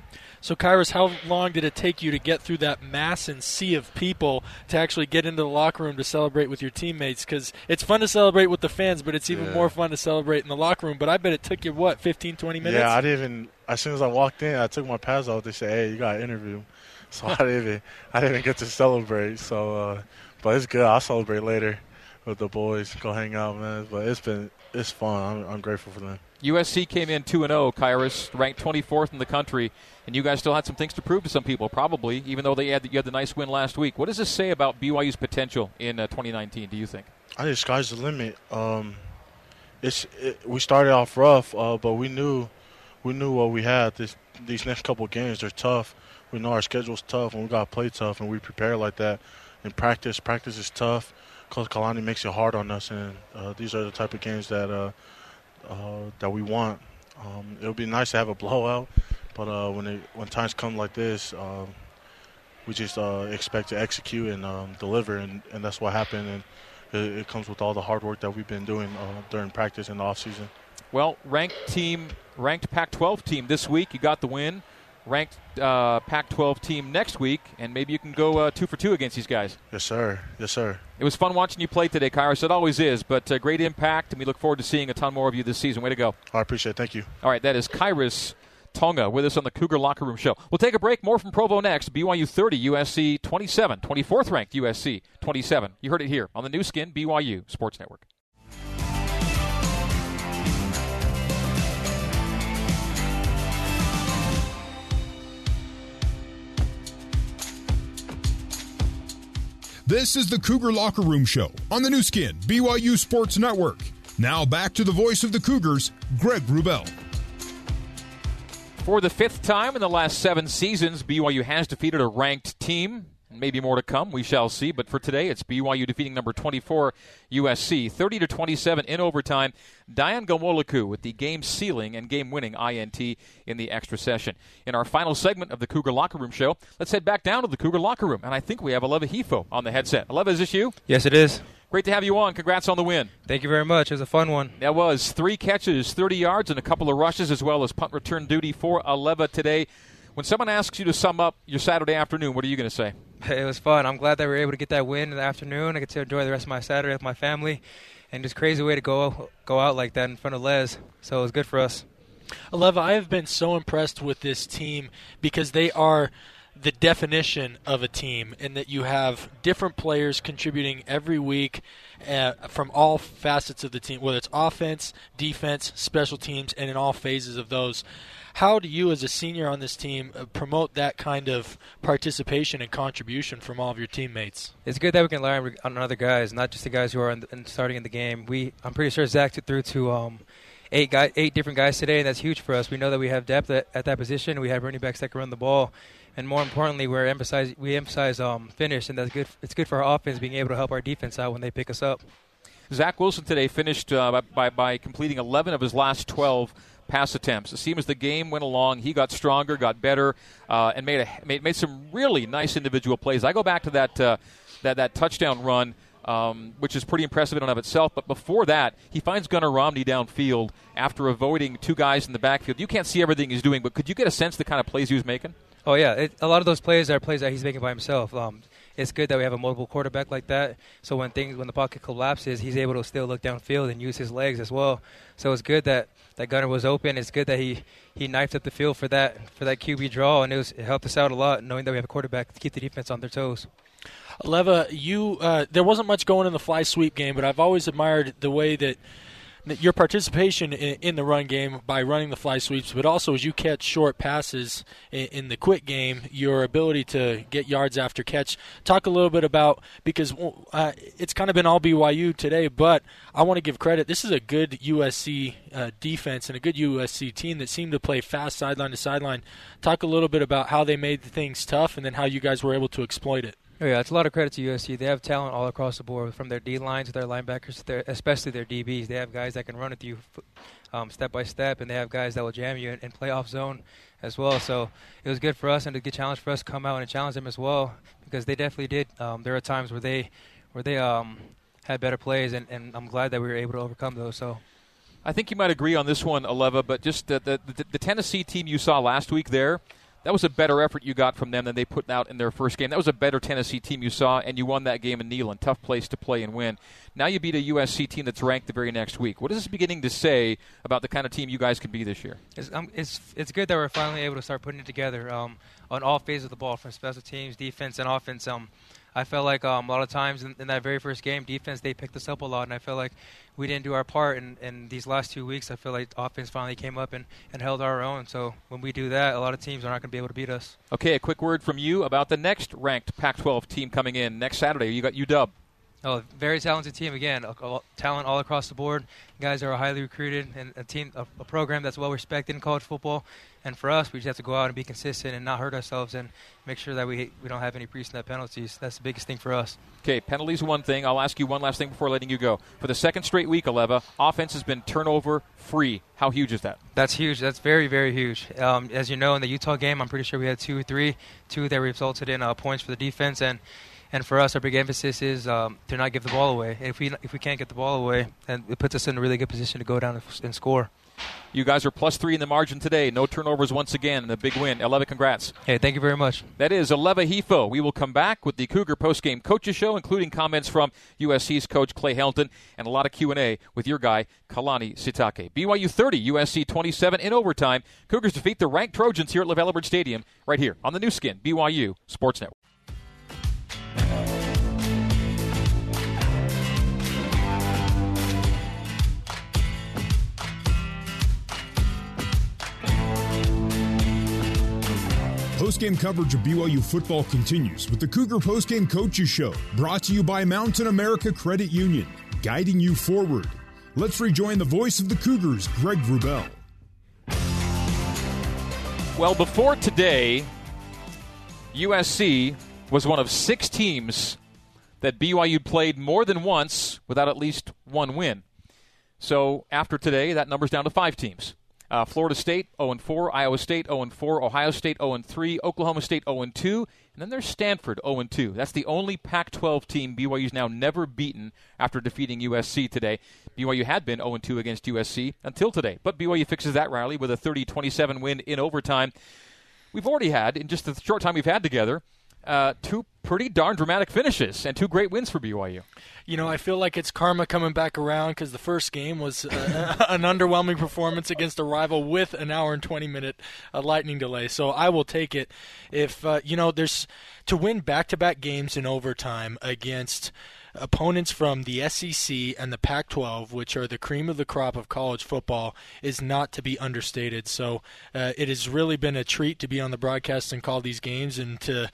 So, Khyiris, how long did it take you to get through that mass and sea of people to actually get into the locker room to celebrate with your teammates? Because it's fun to celebrate with the fans, but it's even Yeah. more fun to celebrate in the locker room. But I bet it took you, what, 15, 20 minutes? Yeah, I didn't even. As soon as I walked in, I took my pads off. They said, "Hey, you got an interview," so I didn't. Even, I didn't get to celebrate. So, uh, but it's good. I'll celebrate later with the boys. Go hang out, man. But it's been it's fun. I'm, I'm grateful for them. USC came in 2 0, Khyiris, ranked 24th in the country, and you guys still had some things to prove to some people, probably, even though they had, you had the nice win last week. What does this say about BYU's potential in uh, 2019, do you think? I think sky's the limit. Um, it's it, we started off rough, uh, but we knew we knew what we had. This these next couple games they're tough. We know our schedule's tough, and we got to play tough, and we prepare like that. In practice, practice is tough. Coach Kalani makes it hard on us, and uh, these are the type of games that uh, uh, that we want. Um, it would be nice to have a blowout, but uh, when it, when times come like this, um, we just uh, expect to execute and um, deliver, and, and that's what happened. And it, it comes with all the hard work that we've been doing uh, during practice in the off season. Well, ranked team, ranked Pac-12 team this week. You got the win. Ranked uh, Pac-12 team next week, and maybe you can go uh, two for two against these guys. Yes, sir. Yes, sir. It was fun watching you play today, Khyiris. It always is, but uh, great impact, and we look forward to seeing a ton more of you this season. Way to go! I appreciate it. Thank you. All right, that is Khyiris Tonga with us on the Cougar Locker Room Show. We'll take a break. More from Provo next. BYU 30, USC 27, 24th ranked USC 27. You heard it here on the Nu Skin BYU Sports Network. This is the Cougar Locker Room Show on the Nu Skin, BYU Sports Network. Now back to the voice of the Cougars, Greg Wrubell. For the fifth time in the last seven seasons, BYU has defeated a ranked team. Maybe more to come. We shall see. But for today, it's BYU defeating number 24 USC, 30 to 27 in overtime. Dayan Ghanwoloku with the game sealing and game winning INT in the extra session. In our final segment of the Cougar Locker Room show, let's head back down to the Cougar Locker Room. And I think we have Aleva Hifo on the headset. Aleva, is this you? Yes, it is. Great to have you on. Congrats on the win. Thank you very much. It was a fun one. That was three catches, 30 yards, and a couple of rushes, as well as punt return duty for Aleva today. When someone asks you to sum up your Saturday afternoon, what are you going to say? It was fun. I'm glad that we were able to get that win in the afternoon. I get to enjoy the rest of my Saturday with my family, and just crazy way to go go out like that in front of Les. So it was good for us. Aleva, I have been so impressed with this team because they are the definition of a team in that you have different players contributing every week uh, from all facets of the team, whether it's offense, defense, special teams, and in all phases of those. How do you, as a senior on this team, uh, promote that kind of participation and contribution from all of your teammates? It's good that we can rely on other guys, not just the guys who are in, in starting in the game. We, I'm pretty sure Zach took through to um, eight guy, eight different guys today, and that's huge for us. We know that we have depth at, at that position. We have running backs that can run the ball, and more importantly, we're emphasize we emphasize um, finish, and that's good. It's good for our offense being able to help our defense out when they pick us up. Zach Wilson today finished uh, by, by completing 11 of his last 12 pass attempts. It seemed as the game went along, he got stronger, got better, uh, and made, a, made made some really nice individual plays. I go back to that uh, that that touchdown run. Um, which is pretty impressive in and of itself. But before that, he finds Gunnar Romney downfield after avoiding two guys in the backfield. You can't see everything he's doing, but could you get a sense of the kind of plays he was making? Oh yeah, it, a lot of those plays are plays that he's making by himself. Um, it's good that we have a mobile quarterback like that. So when things when the pocket collapses, he's able to still look downfield and use his legs as well. So it's good that that Gunnar was open. It's good that he he knifed up the field for that for that QB draw, and it was it helped us out a lot knowing that we have a quarterback to keep the defense on their toes. Leva, you uh, there wasn't much going in the fly sweep game, but I've always admired the way that, that your participation in, in, the run game by running the fly sweeps, but also as you catch short passes in, in, the quick game, your ability to get yards after catch. Talk a little bit about because uh, it's kind of been all BYU today, but I want to give credit. This is a good USC uh, defense and a good USC team that seemed to play fast sideline to sideline. Talk a little bit about how they made things tough and then how you guys were able to exploit it. Oh, yeah, it's a lot of credit to USC. They have talent all across the board, from their D lines to their linebackers, to their, especially their DBs. They have guys that can run with you um, step by step, and they have guys that will jam you and play off zone as well. So it was good for us and a good challenge for us to come out and challenge them as well because they definitely did. Um, there are times where they where they um, had better plays, and, and I'm glad that we were able to overcome those. So. I think you might agree on this one, Aleva, but just the, the, the Tennessee team you saw last week there, that was a better effort you got from them than they put out in their first game. That was a better Tennessee team you saw, and you won that game in Neyland. Tough place to play and win. Now you beat a USC team that's ranked the very next week. What is this beginning to say about the kind of team you guys can be this year? It's, um, it's, it's good that we're finally able to start putting it together um, on all phases of the ball, from special teams, defense, and offense. Um, I felt like um, a lot of times in, in, that very first game, defense they picked us up a lot, and I felt like we didn't do our part. And in these last two weeks, I feel like offense finally came up and, and held our own. So when we do that, a lot of teams are not going to be able to beat us. Okay, a quick word from you about the next ranked Pac-12 team coming in next Saturday. You got UW. Oh, very talented team again. Talent all across the board. Guys are highly recruited and a team, a, a, program that's well respected in college football. And for us, we just have to go out and be consistent and not hurt ourselves and make sure that we we don't have any pre-snap penalties. That's the biggest thing for us. Okay, penalties one thing. I'll ask you one last thing before letting you go. For the second straight week, Aleva, offense has been turnover free. How huge is that? That's huge. That's very very huge. Um, as you know, in the Utah game, I'm pretty sure we had two or three, two that resulted in uh, points for the defense and and for us, our big emphasis is um, to not give the ball away. And if we if we can't get the ball away, then it puts us in a really good position to go down and, and score. You guys are plus three in the margin today. No turnovers once again. The big win. Aleva, congrats. Hey, thank you very much. That is Aleva Hifo. We will come back with the Cougar postgame coaches show, including comments from USC's coach Clay Helton and a lot of Q&A with your guy Kalani Sitake. BYU 30, USC 27 in overtime. Cougars defeat the ranked Trojans here at LaVell Edwards Stadium right here on the Nu Skin, BYU Sports Network. Postgame coverage of BYU football continues with the Cougar Postgame Coaches Show, brought to you by Mountain America Credit Union, guiding you forward. Let's rejoin the voice of the Cougars, Greg Wrubell. Well, before today, USC was one of six teams that BYU played more than once without at least one win. So after today, that number's down to five teams. Uh, Florida State 0 4, Iowa State 0 4, Ohio State 0 3, Oklahoma State 0 2, and then there's Stanford 0 2. That's the only Pac-12 team BYU's now never beaten after defeating USC today. BYU had been 0 2 against USC until today, but BYU fixes that rally with a 30-27 win in overtime. We've already had in just the short time we've had together uh, two pretty darn dramatic finishes and two great wins for BYU. You know, I feel like it's karma coming back around because the first game was uh, an underwhelming performance against a rival with an hour and 20 minute uh, lightning delay. So I will take it. If, uh, you know, there's to win back to back games in overtime against opponents from the SEC and the Pac 12, which are the cream of the crop of college football, is not to be understated. So uh, it has really been a treat to be on the broadcast and call these games and to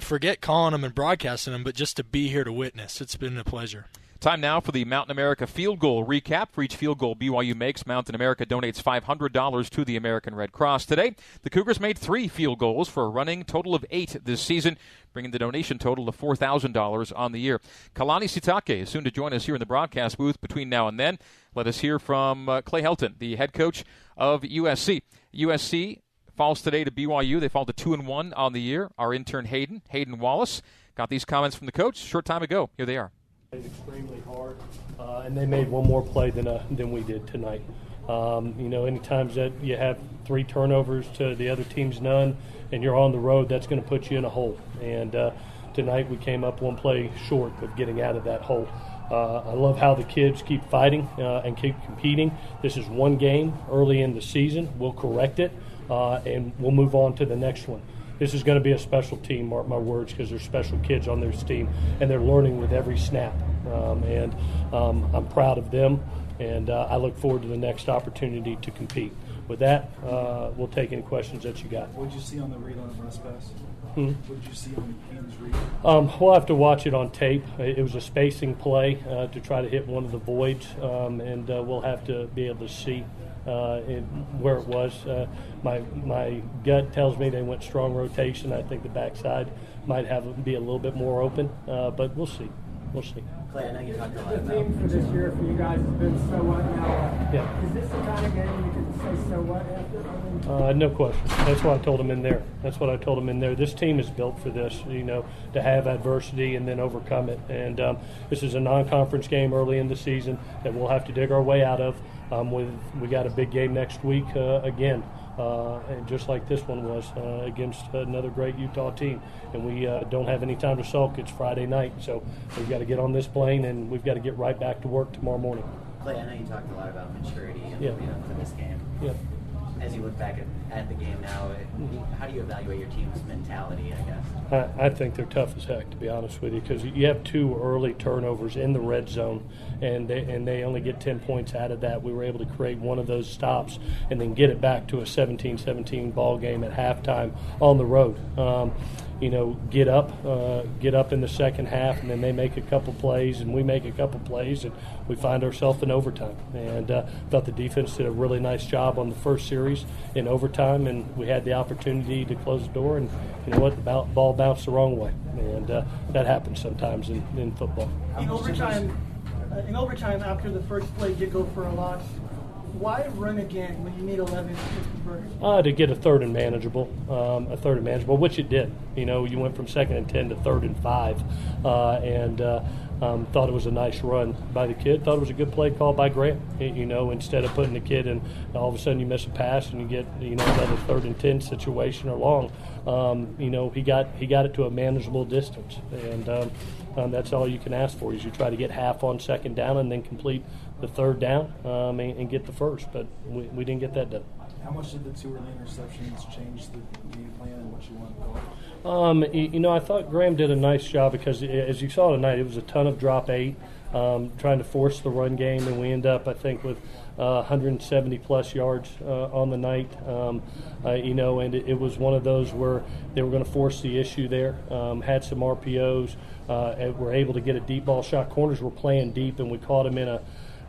forget calling them and broadcasting them, but just to be here to witness. It's been a pleasure. Time now for the Mountain America field goal recap. For each field goal BYU makes, Mountain America donates $500 to the American Red Cross. Today, the Cougars made three field goals for a running total of eight this season, bringing the donation total to $4,000 on the year. Kalani Sitake is soon to join us here in the broadcast booth between now and then. Let us hear from uh, Clay Helton, the head coach of USC. USC falls today to BYU. They fall to 2 and 1 on the year. Our intern Hayden, Hayden Wallace, got these comments from the coach short time ago. Here they are extremely hard, uh, and they made one more play than uh, than we did tonight. Um, you know, any times that you have three turnovers to the other team's none, and you're on the road, that's going to put you in a hole. And uh, tonight we came up one play short of getting out of that hole. Uh, I love how the kids keep fighting uh, and keep competing. This is one game early in the season. We'll correct it, uh, and we'll move on to the next one this is going to be a special team, mark my words, because there's special kids on this team, and they're learning with every snap. Um, and um, I'm proud of them, and uh, I look forward to the next opportunity to compete. With that, uh, we'll take any questions that you got. What did you see on the read on the run pass? Hmm? What did you see on Hayden's read? Um, we'll have to watch it on tape. It was a spacing play uh, to try to hit one of the voids, um, and uh, we'll have to be able to see uh, in, where it was. Uh, my my gut tells me they went strong rotation. I think the backside might have be a little bit more open, uh, but we'll see. We'll see. Clay, I know you talked a lot The about theme for this year for you guys has been so what now. Yeah. Is this the kind of game you can say so what after? I mean, Uh, no question. That's what I told them in there. That's what I told them in there. This team is built for this, you know, to have adversity and then overcome it. And um, this is a non-conference game early in the season that we'll have to dig our way out of. Um, with we got a big game next week uh, again, uh, and just like this one was uh, against another great Utah team. And we uh, don't have any time to sulk. It's Friday night, so we've got to get on this plane and we've got to get right back to work tomorrow morning. Clay, I know you talked a lot about maturity and Yeah. know, for this game. Yeah. As you look back at, at the game now, it, how do you evaluate your team's mentality? I guess. I, I think they're tough as heck, to be honest with you, because you have two early turnovers in the red zone, and they, and they only get 10 points out of that. We were able to create one of those stops and then get it back to a 17 17 ball game at halftime on the road. Um, you know, get up, uh, get up in the second half, and then they make a couple plays, and we make a couple plays, and we find ourselves in overtime. And uh, thought the defense did a really nice job on the first series in overtime, and we had the opportunity to close the door, and you know what, the ball, bounced the wrong way, and uh, that happens sometimes in, in football. in overtime, uh, in overtime after the first play did go for a loss. Why run again when you need 11 to convert? Uh, to get a third and manageable, um, a third and manageable, which it did. You know, you went from second and ten to third and five, uh, and uh, um, thought it was a nice run by the kid. Thought it was a good play call by Graham. You know, instead of putting the kid in, all of a sudden you miss a pass and you get you know another third and ten situation or long. Um, you know, he got he got it to a manageable distance, and um, um, that's all you can ask for. Is you try to get half on second down and then complete the third down um, and, and get the first, but we, we didn't get that done. How much did the two early interceptions change the game plan and what you want to go? Um, you know, I thought Graham did a nice job because, as you saw tonight, it was a ton of drop eight, um, trying to force the run game, and we end up, I think, with uh, 170 plus yards uh, on the night. Um, uh, you know, and it, it was one of those where they were going to force the issue there. Um, had some RPOs, uh, were able to get a deep ball shot. Corners were playing deep, and we caught him in a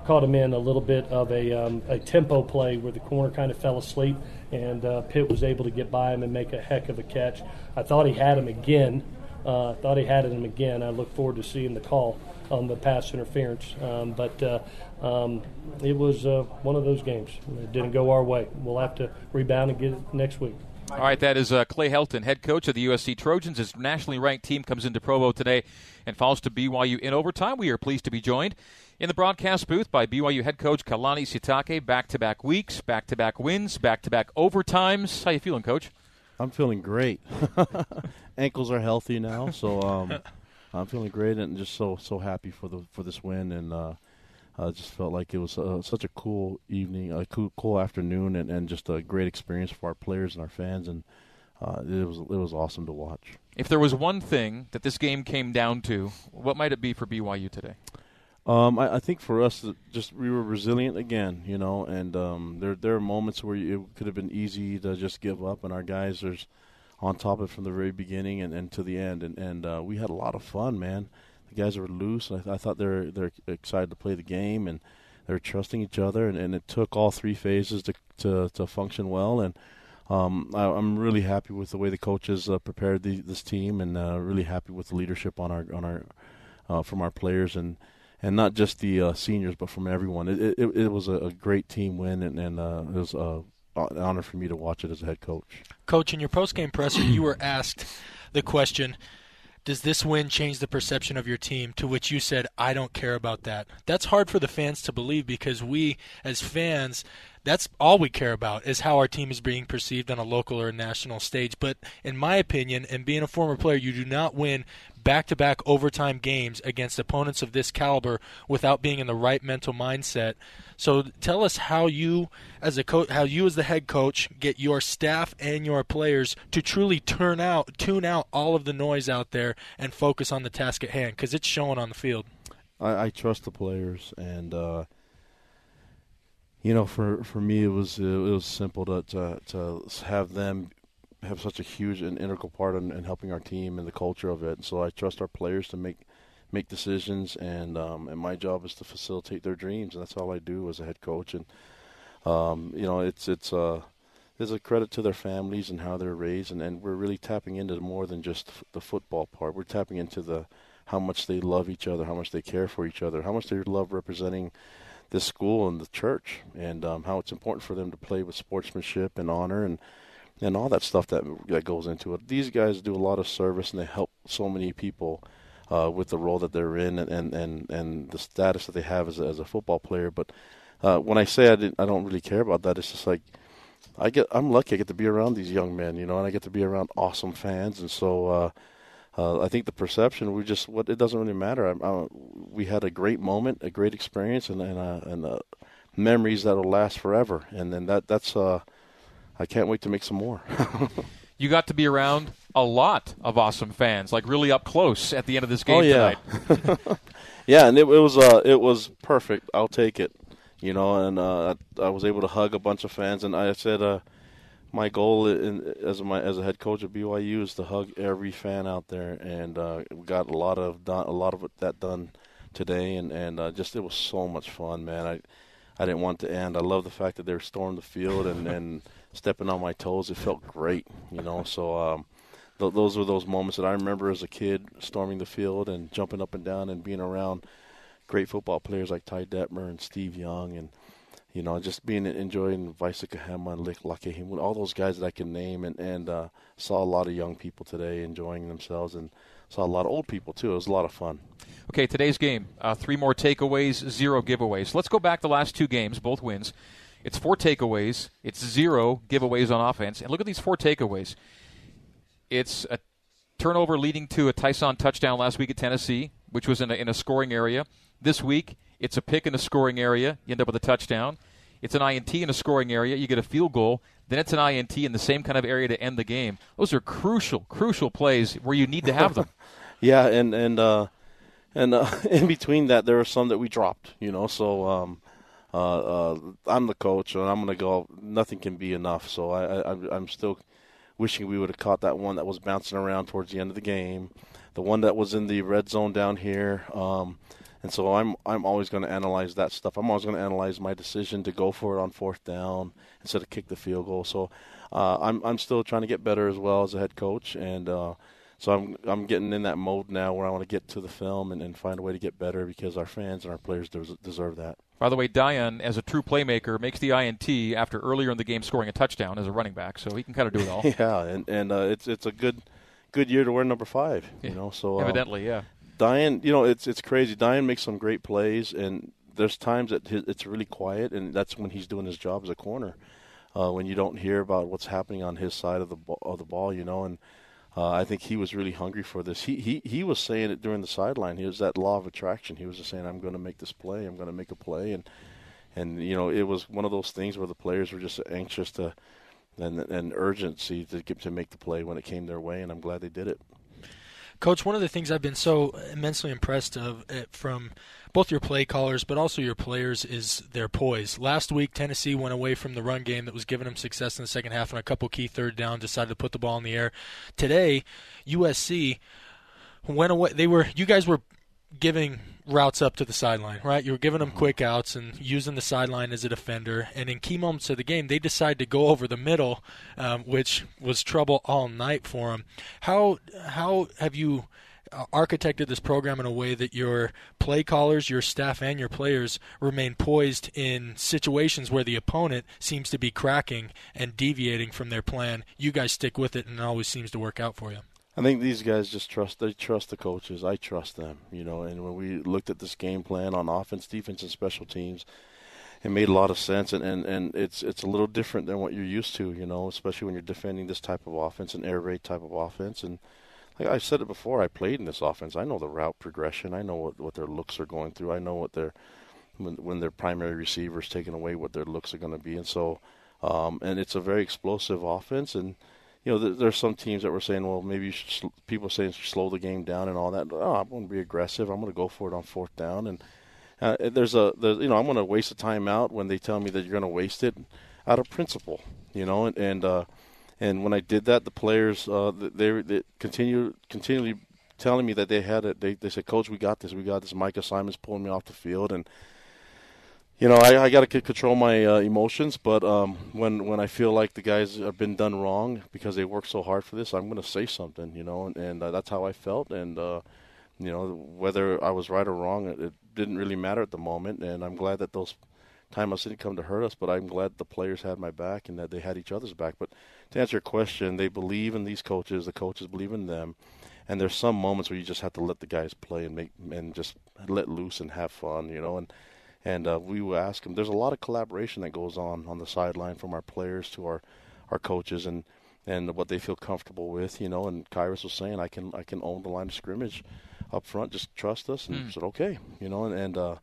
caught him in a little bit of a, um, a tempo play where the corner kind of fell asleep, and uh, Pitt was able to get by him and make a heck of a catch. I thought he had him again. Uh, I thought he had him again. I look forward to seeing the call on the pass interference. Um, but uh, um, it was uh, one of those games. It didn't go our way. We'll have to rebound and get it next week. All right, that is uh, Clay Helton, head coach of the USC Trojans. His nationally ranked team comes into Provo today and falls to BYU in overtime. We are pleased to be joined in the broadcast booth by BYU head coach Kalani Sitake. Back-to-back weeks, back-to-back wins, back-to-back overtimes. How you feeling, coach? I'm feeling great. Ankles are healthy now, so um, I'm feeling great and just so so happy for the for this win. And uh, I just felt like it was uh, such a cool evening, a cool, cool afternoon, and, and just a great experience for our players and our fans. And uh, it was it was awesome to watch. If there was one thing that this game came down to, what might it be for BYU today? Um, I, I think for us, uh, just we were resilient again, you know, and um, there there are moments where it could have been easy to just give up, and our guys are on top of it from the very beginning and, and to the end, and and uh, we had a lot of fun, man. The guys were loose. I, I thought they're they're excited to play the game, and they're trusting each other, and, and it took all three phases to to, to function well, and. Um, I, I'm really happy with the way the coaches uh, prepared the, this team, and uh, really happy with the leadership on our on our uh, from our players, and and not just the uh, seniors, but from everyone. It it, it was a, great team win, and, and uh, it was uh, an honor for me to watch it as a head coach. Coach, in your post-game presser, you were asked the question, "Does this win change the perception of your team?" To which you said, "I don't care about that." That's hard for the fans to believe because we, as fans, that's all we care about is how our team is being perceived on a local or a national stage. But in my opinion, and being a former player, you do not win back-to-back overtime games against opponents of this caliber without being in the right mental mindset. So tell us how you as a coach how you as the head coach get your staff and your players to truly turn out tune out all of the noise out there and focus on the task at hand cuz it's showing on the field. I, I trust the players, and uh, you know, for for me, it was it was simple to to, to have them have such a huge and integral part in, in helping our team and the culture of it. And so I trust our players to make make decisions, and um, and my job is to facilitate their dreams, and that's all I do as a head coach. And um, you know, it's it's uh, there's a credit to their families and how they're raised, and, and we're really tapping into more than just the football part. We're tapping into the how much they love each other, how much they care for each other, how much they love representing this school and the church, and um, how it's important for them to play with sportsmanship and honor and and all that stuff that that goes into it. These guys do a lot of service and they help so many people uh, with the role that they're in and, and, and, and the status that they have as a, as a football player. But uh, when I say I, I don't really care about that, it's just like I get I'm lucky I get to be around these young men, you know, and I get to be around awesome fans, and so. Uh, uh, I think the perception we just what it doesn't really matter. I, I, we had a great moment, a great experience, and and, uh, and uh, memories that'll last forever. And then that that's uh, I can't wait to make some more. you got to be around a lot of awesome fans, like really up close at the end of this game oh, yeah. tonight. yeah, and it, it was uh, it was perfect. I'll take it. You know, and uh, I, I was able to hug a bunch of fans, and I said, uh, my goal in, as my as a head coach at BYU is to hug every fan out there, and uh, we got a lot of done, a lot of that done today, and and uh, just it was so much fun, man. I I didn't want to end. I love the fact that they were storming the field and and stepping on my toes. It felt great, you know. So um, th- those were those moments that I remember as a kid storming the field and jumping up and down and being around great football players like Ty Detmer and Steve Young and you know just being enjoying Vai Sikahema and Lick Lakehim, all those guys that I can name and and uh, saw a lot of young people today enjoying themselves and saw a lot of old people too. It was a lot of fun. Okay, today's game, uh, three more takeaways, zero giveaways. Let's go back the last two games, both wins. It's four takeaways. It's zero giveaways on offense. And look at these four takeaways. It's a turnover leading to a Tyson touchdown last week at Tennessee, which was in a, in a scoring area. This week, it's a pick in a scoring area. You end up with a touchdown. It's an INT in a scoring area. You get a field goal. Then it's an INT in the same kind of area to end the game. Those are crucial, crucial plays where you need to have them. yeah, and and uh, and uh, in between that, there are some that we dropped. You know, so um, uh, uh, I'm the coach, and I'm going to go. Nothing can be enough. So I, I, I'm still wishing we would have caught that one that was bouncing around towards the end of the game, the one that was in the red zone down here. Um, and so I'm I'm always going to analyze that stuff. I'm always going to analyze my decision to go for it on fourth down instead of kick the field goal. So uh, I'm I'm still trying to get better as well as a head coach, and uh, so I'm I'm getting in that mode now where I want to get to the film and, and find a way to get better because our fans and our players des- deserve that. By the way, Dayan, as a true playmaker, makes the INT after earlier in the game scoring a touchdown as a running back, so he can kind of do it all. yeah, and and uh, it's it's a good good year to wear number five. You know, so uh, evidently, yeah. Dayan, you know, it's it's crazy. Dayan makes some great plays, and there's times that his, it's really quiet, and that's when he's doing his job as a corner. Uh, when you don't hear about what's happening on his side of the of the ball, you know, and uh, I think he was really hungry for this. He he he was saying it during the sideline. He was that law of attraction. He was just saying, "I'm going to make this play. I'm going to make a play," and and you know, it was one of those things where the players were just anxious to and and urgency to get to make the play when it came their way, and I'm glad they did it. Coach, one of the things I've been so immensely impressed of eh, from both your play callers but also your players is their poise. Last week, Tennessee went away from the run game that was giving them success in the second half on a couple key third down, decided to put the ball in the air. Today, USC went away. They were you guys were giving routes up to the sideline, right? You were giving them quick outs and using the sideline as a defender. And in key moments of the game, they decided to go over the middle, um, which was trouble all night for them. How how have you architected this program in a way that your play callers, your staff, and your players remain poised in situations where the opponent seems to be cracking and deviating from their plan? You guys stick with it, and it always seems to work out for you. I think these guys just trust. They trust the coaches. I trust them. You know, and when we looked at this game plan on offense, defense, and special teams, it made a lot of sense. And, and, and it's it's a little different than what you're used to. You know, especially when you're defending this type of offense, an air raid type of offense. And like I said it before, I played in this offense. I know the route progression. I know what what their looks are going through. I know what their when when their primary receivers taken away what their looks are going to be. And so, um, and it's a very explosive offense and you know, th- there's some teams that were saying, well, maybe sl- people saying slow the game down and all that. Oh, I'm going to be aggressive. I'm going to go for it on fourth down. And uh, there's a, there's, you know, I'm going to waste a timeout when they tell me that you're going to waste it out of principle, you know. And and, uh, and when I did that, the players uh, they, they continually telling me that they had it. They they said, Coach, we got this. We got this. Micah Simon's pulling me off the field and you know, I, I got to control my uh, emotions, but um, when when I feel like the guys have been done wrong because they worked so hard for this, I'm going to say something, you know, and, and uh, that's how I felt, and uh, you know, whether I was right or wrong, it, it didn't really matter at the moment, and I'm glad that those timeouts didn't come to hurt us, but I'm glad the players had my back and that they had each other's back. But to answer your question, they believe in these coaches, the coaches believe in them, and there's some moments where you just have to let the guys play and make and just let loose and have fun, you know, and and uh, we will ask them. There's a lot of collaboration that goes on on the sideline from our players to our our coaches and and what they feel comfortable with, you know. And Khyiris was saying, I can I can own the line of scrimmage up front. Just trust us. And Mm. said, okay, you know. And, and uh,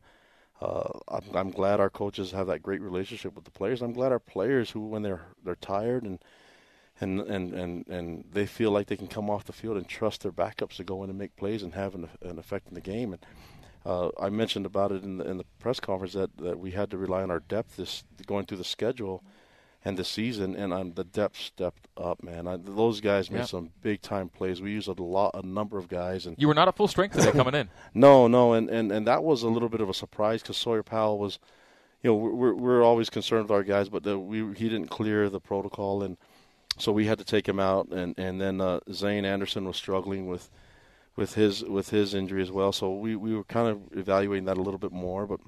uh, I'm, I'm glad our coaches have that great relationship with the players. I'm glad our players who, when they're they're tired and and and and and they feel like they can come off the field and trust their backups to go in and make plays and have an, an effect in the game. And uh, I mentioned about it in the in the press conference that, that we had to rely on our depth this going through the schedule and the season, and um, the depth stepped up. Man, I, those guys made Yeah. some big time plays. We used a lot, a number of guys, and You were not at full strength today coming in. no, no, and, and, and that was a little bit of a surprise because Sawyer Powell was, you know, we're we're always concerned with our guys, but the, we he didn't clear the protocol, and so we had to take him out, and and then uh, Zayne Anderson was struggling with with his with his injury as well, so we we were kind of evaluating that a little bit more, but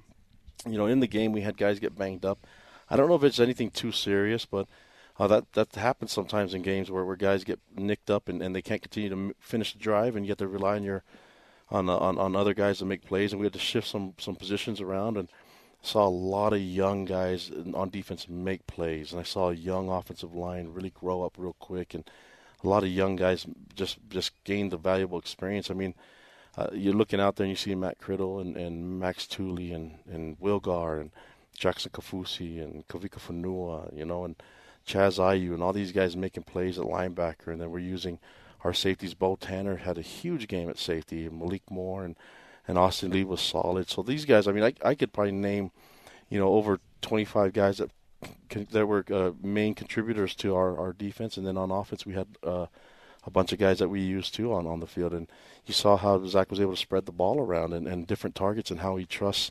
you know, in the game we had guys get banged up. I don't know if it's anything too serious, but. Uh, that that happens sometimes in games where, where guys get nicked up and, and they can't continue to finish the drive, and have to rely on your on, uh, on on other guys to make plays, and we had to shift some some positions around, and saw a lot of young guys on defense make plays, and I saw a young offensive line really grow up real quick, and a lot of young guys just just gained the valuable experience. I mean, uh, you're looking out there and you see Matt Criddle and, and Max Tooley and and Wilgar and Jackson Kaufusi and Kavika Fonua, you know, and Chaz Ayu and all these guys making plays at linebacker, and then we're using our safeties. Bo Tanner had a huge game at safety, and Malik Moore and and Austin Lee was solid. So these guys, I mean, I I could probably name, you know, over 25 guys that that were uh, main contributors to our our defense, and then on offense we had. Uh, a bunch of guys that we used too on, on the field, and you saw how Zach was able to spread the ball around and, and different targets, and how he trusts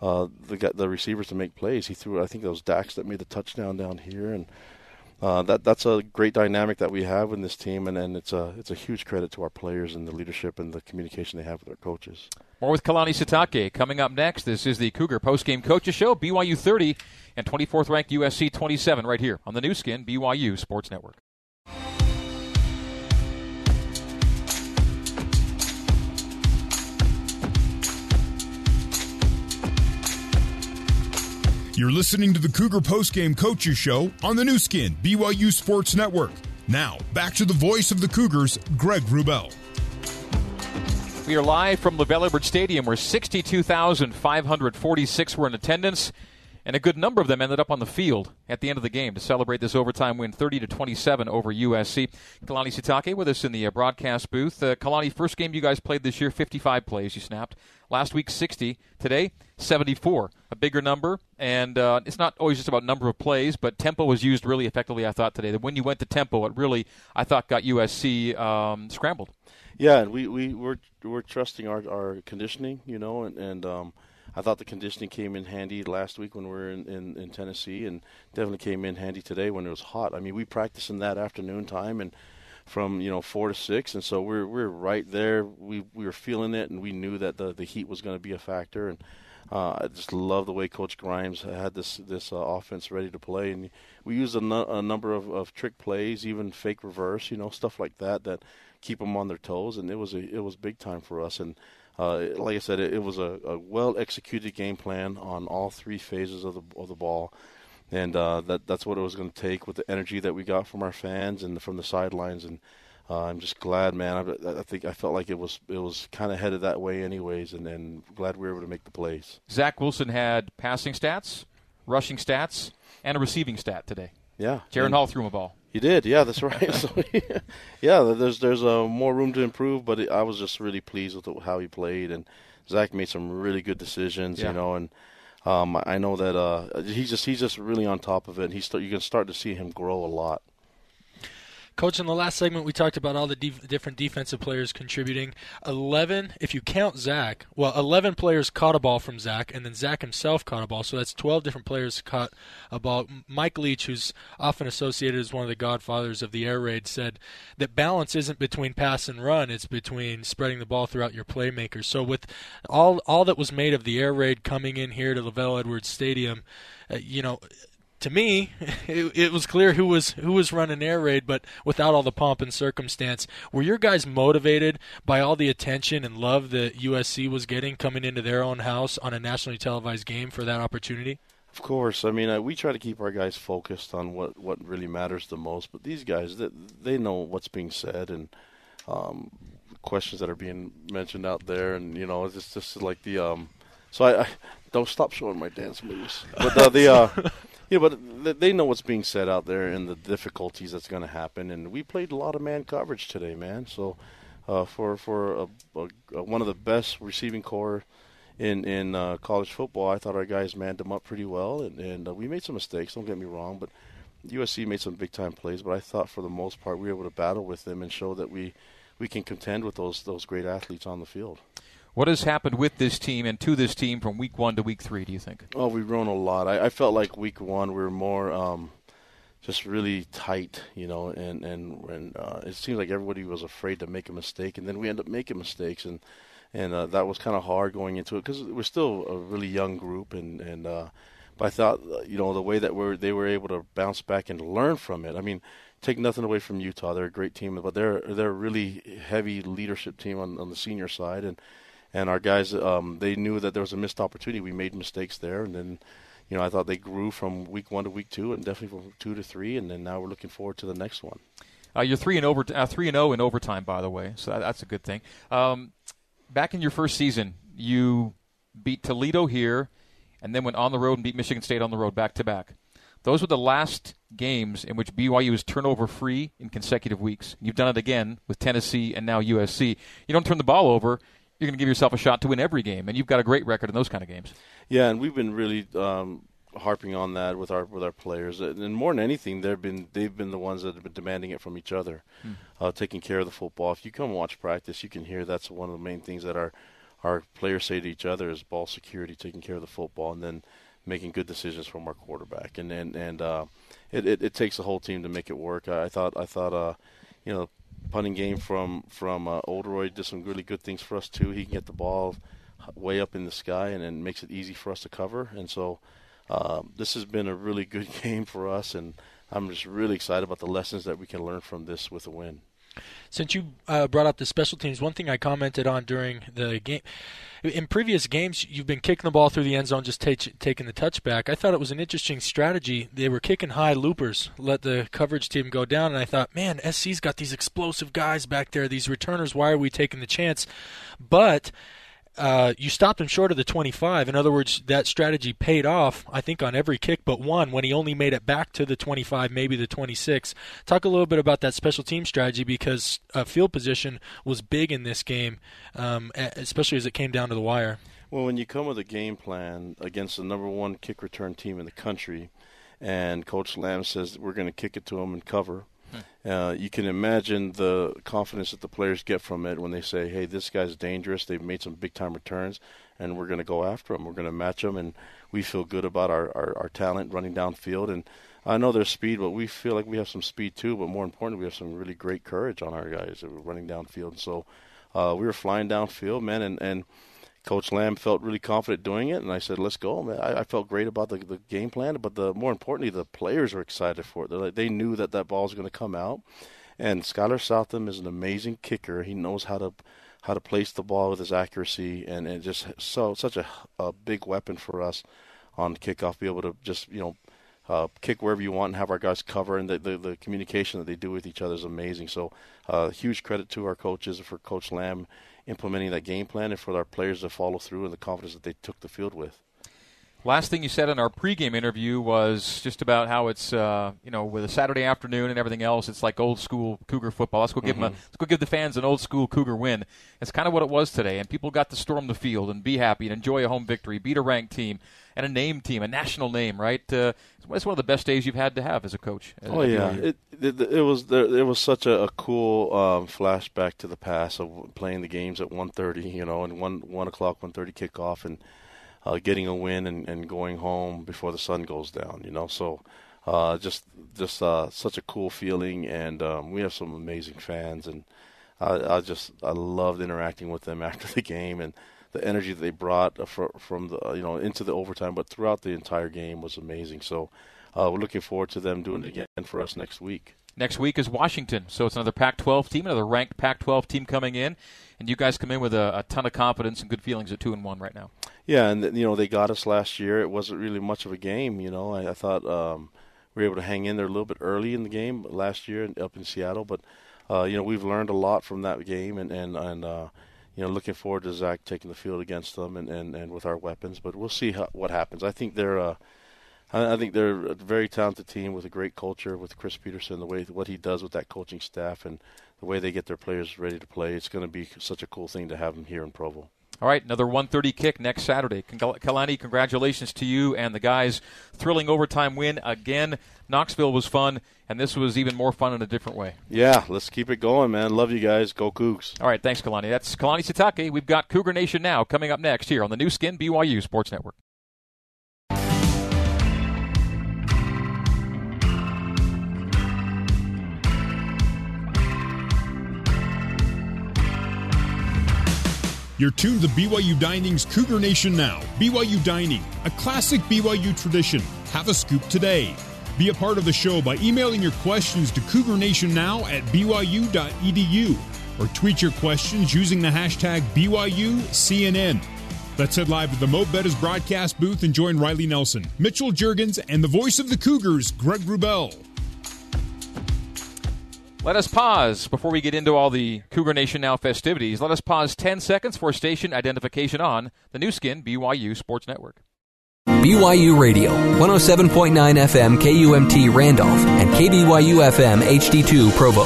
uh, the the receivers to make plays. He threw, I think, those Dax that made the touchdown down here, and uh, that that's a great dynamic that we have in this team, and, and it's a it's a huge credit to our players and the leadership and the communication they have with their coaches. More with Kalani Sitake coming up next. This is the Cougar postgame coaches show, BYU 30 and 24th ranked USC 27, right here on the Nu Skin, BYU Sports Network. You're listening to the Cougar Postgame Coaches Show on the Nu Skin, BYU Sports Network. Now, back to the voice of the Cougars, Greg Wrubell. We are live from LaVell Stadium, where 62,546 were in attendance, and a good number of them ended up on the field at the end of the game to celebrate this overtime win, 30 to 27 over USC. Kalani Sitake with us in the uh, broadcast booth. Uh, Kalani, first game you guys played this year, 55 plays you snapped. Last week, 60. Today, 74. A bigger number, and uh, it's not always just about number of plays, but tempo was used really effectively. I thought today that when you went to tempo, it really I thought got USC um, scrambled. Yeah, and we we we're we're trusting our our conditioning, you know, and and um, I thought the conditioning came in handy last week when we were in, in in Tennessee, and definitely came in handy today when it was hot. I mean, we practiced in that afternoon time and from you know four to six, and so we're we're right there. We we were feeling it, and we knew that the the heat was going to be a factor, and. Uh, I just love the way Coach Grimes had this this uh, offense ready to play, and we used a, nu- a number of, of trick plays, even fake reverse, you know, stuff like that that keep them on their toes, and it was a it was big time for us. And uh, like I said, it, it was a, a well executed game plan on all three phases of the of the ball, and uh, that that's what it was going to take with the energy that we got from our fans and from the sidelines. And uh, I'm just glad, man. I, I think I felt like it was it was kind of headed that way, anyways, and, and glad we were able to make the plays. Zach Wilson had passing stats, rushing stats, and a receiving stat today. Yeah, Jaren Hall threw him a ball. He did, yeah, that's right. so, yeah, there's there's uh, more room to improve, but I was just really pleased with how he played, and Zach made some really good decisions, Yeah. you know, and um, I know that uh, he's just he's just really on top of it. And he's st- you can start to see him grow a lot. Coach, in the last segment, we talked about all the def- different defensive players contributing. 11, if you count Zach, well, 11 players caught a ball from Zach, and then Zach himself caught a ball, so that's 12 different players caught a ball. Mike Leach, who's often associated as one of the godfathers of the air raid, said that balance isn't between pass and run, it's between spreading the ball throughout your playmakers. So, with all, all that was made of the air raid coming in here to LaVell Edwards Stadium, uh, you know, to me, it, it, was clear who was who was running air raid, but without all the pomp and circumstance. Were your guys motivated by all the attention and love that USC was getting coming into their own house on a nationally televised game for that opportunity? Of course. I mean, uh, we try to keep our guys focused on what, what really matters the most. But these guys, they, they know what's being said and um, questions that are being mentioned out there, and you know, it's just like the um. So I, I don't stop showing my dance moves, but uh, the uh. Yeah, but they know what's being said out there and the difficulties that's going to happen. And we played a lot of man coverage today, man. So uh, for for a, a, one of the best receiving core in in uh, college football, I thought our guys manned them up pretty well, and, and uh, we made some mistakes. Don't get me wrong, but USC made some big time plays. But I thought for the most part we were able to battle with them and show that we we can contend with those those great athletes on the field. What has happened with this team and to this team from week one to week three? Do you think? Oh, we've grown a lot. I, I felt like week one we were more um, just really tight, you know, and and, and uh, it seemed like everybody was afraid to make a mistake, and then we end up making mistakes, and and uh, that was kind of hard going into it because we're still a really young group, and and uh, but I thought uh, you know the way that we they were able to bounce back and learn from it. I mean, take nothing away from Utah; they're a great team, but they're they're a really heavy leadership team on on the senior side, and and our guys um, they knew that there was a missed opportunity. We made mistakes there, and then you know I thought they grew from week one to week two, and definitely from two to three, and then now we're looking forward to the next one. Uh, you're three and over uh, three and zero oh in overtime, by the way, so that, that's a good thing. Um, back in your first season, you beat Toledo here, and then went on the road and beat Michigan State on the road back to back. Those were the last games in which BYU was turnover free in consecutive weeks. You've done it again with Tennessee and now USC. You don't turn the ball over you're going to give yourself a shot to win every game, and you've got a great record in those kind of games. Yeah, and we've been really um, harping on that with our with our players, and more than anything, they've been they've been the ones that have been demanding it from each other, hmm. uh, taking care of the football. If you come watch practice, you can hear that's one of the main things that our our players say to each other is ball security, taking care of the football, and then making good decisions from our quarterback. And and and uh, it, it, it takes the whole team to make it work. I, I thought I thought uh, you know punting game from from uh, Oldroyd did some really good things for us too. He can get the ball way up in the sky and, and makes it easy for us to cover. And so uh, this has been a really good game for us, and I'm just really excited about the lessons that we can learn from this with a win. Since you uh, brought up the special teams, one thing I commented on during the game, in previous games, you've been kicking the ball through the end zone, just take, taking the touchback. I thought it was an interesting strategy. They were kicking high loopers, let the coverage team go down, and I thought, man, SC's got these explosive guys back there, these returners. Why are we taking the chance? But uh, you stopped him short of the 25. In other words, that strategy paid off, I think, on every kick but one when he only made it back to the 25, maybe the 26. Talk a little bit about that special team strategy because uh, field position was big in this game, um, especially as it came down to the wire. Well, when you come with a game plan against the number one kick return team in the country, and Coach Lamb says we're going to kick it to them and cover – uh, you can imagine the confidence that the players get from it when they say, "Hey, this guy's dangerous. They've made some big time returns, and we're going to go after him. We're going to match him, and we feel good about our, our, our talent running downfield." And I know there's speed, but we feel like we have some speed too. But more importantly, we have some really great courage on our guys that were running downfield. So uh, we were flying downfield, man, and and Coach Lamb felt really confident doing it, and I said, "Let's go." Man, I, I felt great about the, the game plan, but the more importantly, the players are excited for it. Like, they knew that that ball was going to come out, and Skyler Southam is an amazing kicker. He knows how to how to place the ball with his accuracy, and, and just so such a, a big weapon for us on kickoff. Be able to just you know uh, kick wherever you want and have our guys cover, and the, the, the communication that they do with each other is amazing. So, uh, huge credit to our coaches for Coach Lamb implementing that game plan and for our players to follow through and the confidence that they took the field with. Last thing you said in our pregame interview was just about how it's uh, you know with a Saturday afternoon and everything else, it's like old school Cougar football. Let's go give 'em a, Mhm. let's go give the fans an old school Cougar win. It's kind of what it was today, and people got to storm the field and be happy and enjoy a home victory, beat a ranked team and a name team, a national name. Right? Uh, it's one of the best days you've had to have as a coach. at Oh yeah, it, it it was there. It was such a, a cool um, flashback to the past of playing the games at 1:30, you know, and one one o'clock, 1:30 kickoff, and uh, getting a win and, and going home before the sun goes down, you know. So uh, just just uh, such a cool feeling, and um, we have some amazing fans, and I, I just I loved interacting with them after the game and. The energy that they brought uh, fr- from the uh, you know into the overtime, but throughout the entire game was amazing. So uh, we're looking forward to them doing it again for us next week. Next week is Washington, so it's another Pac-12 team, another ranked Pac-12 team coming in, and you guys come in with a, a ton of confidence and good feelings at two and one right now. Yeah, and you know they got us last year. It wasn't really much of a game. You know, I, I thought um, we were able to hang in there a little bit early in the game last year up in Seattle, but uh, you know we've learned a lot from that game, and and and uh, you know looking forward to Zach taking the field against them and and, and with our weapons. But we'll see how, what happens. I think they're. Uh, I I think they're a very talented team with a great culture with Chris Petersen, the way what he does with that coaching staff, and the way they get their players ready to play. It's going to be such a cool thing to have them here in Provo. All right, another 130 kick next Saturday. Kalani, congratulations to you and the guys. Thrilling overtime win again. Knoxville was fun, and this was even more fun in a different way. Yeah, let's keep it going, man. Love you guys. Go Cougs. All right, thanks, Kalani. That's Kalani Sitake. We've got Cougar Nation now coming up next here on the Nu Skin BYU Sports Network. You're tuned to BYU Dining's Cougar Nation Now. BYU Dining, a classic BYU tradition. Have a scoop today. Be a part of the show by emailing your questions to Cougar Nation Now at BYU.edu or tweet your questions using the hashtag BYUCNN. Let's head live to the Mo' Bettahs broadcast booth and join Riley Nelson, Mitchell Jurgens, and the voice of the Cougars, Greg Wrubell. Let us pause before we get into all the Cougar Nation Now festivities. Let us pause 10 seconds for station identification on the Nu Skin BYU Sports Network. BYU Radio, 107.9 FM KUMT Randolph and KBYU FM HD2 Provo.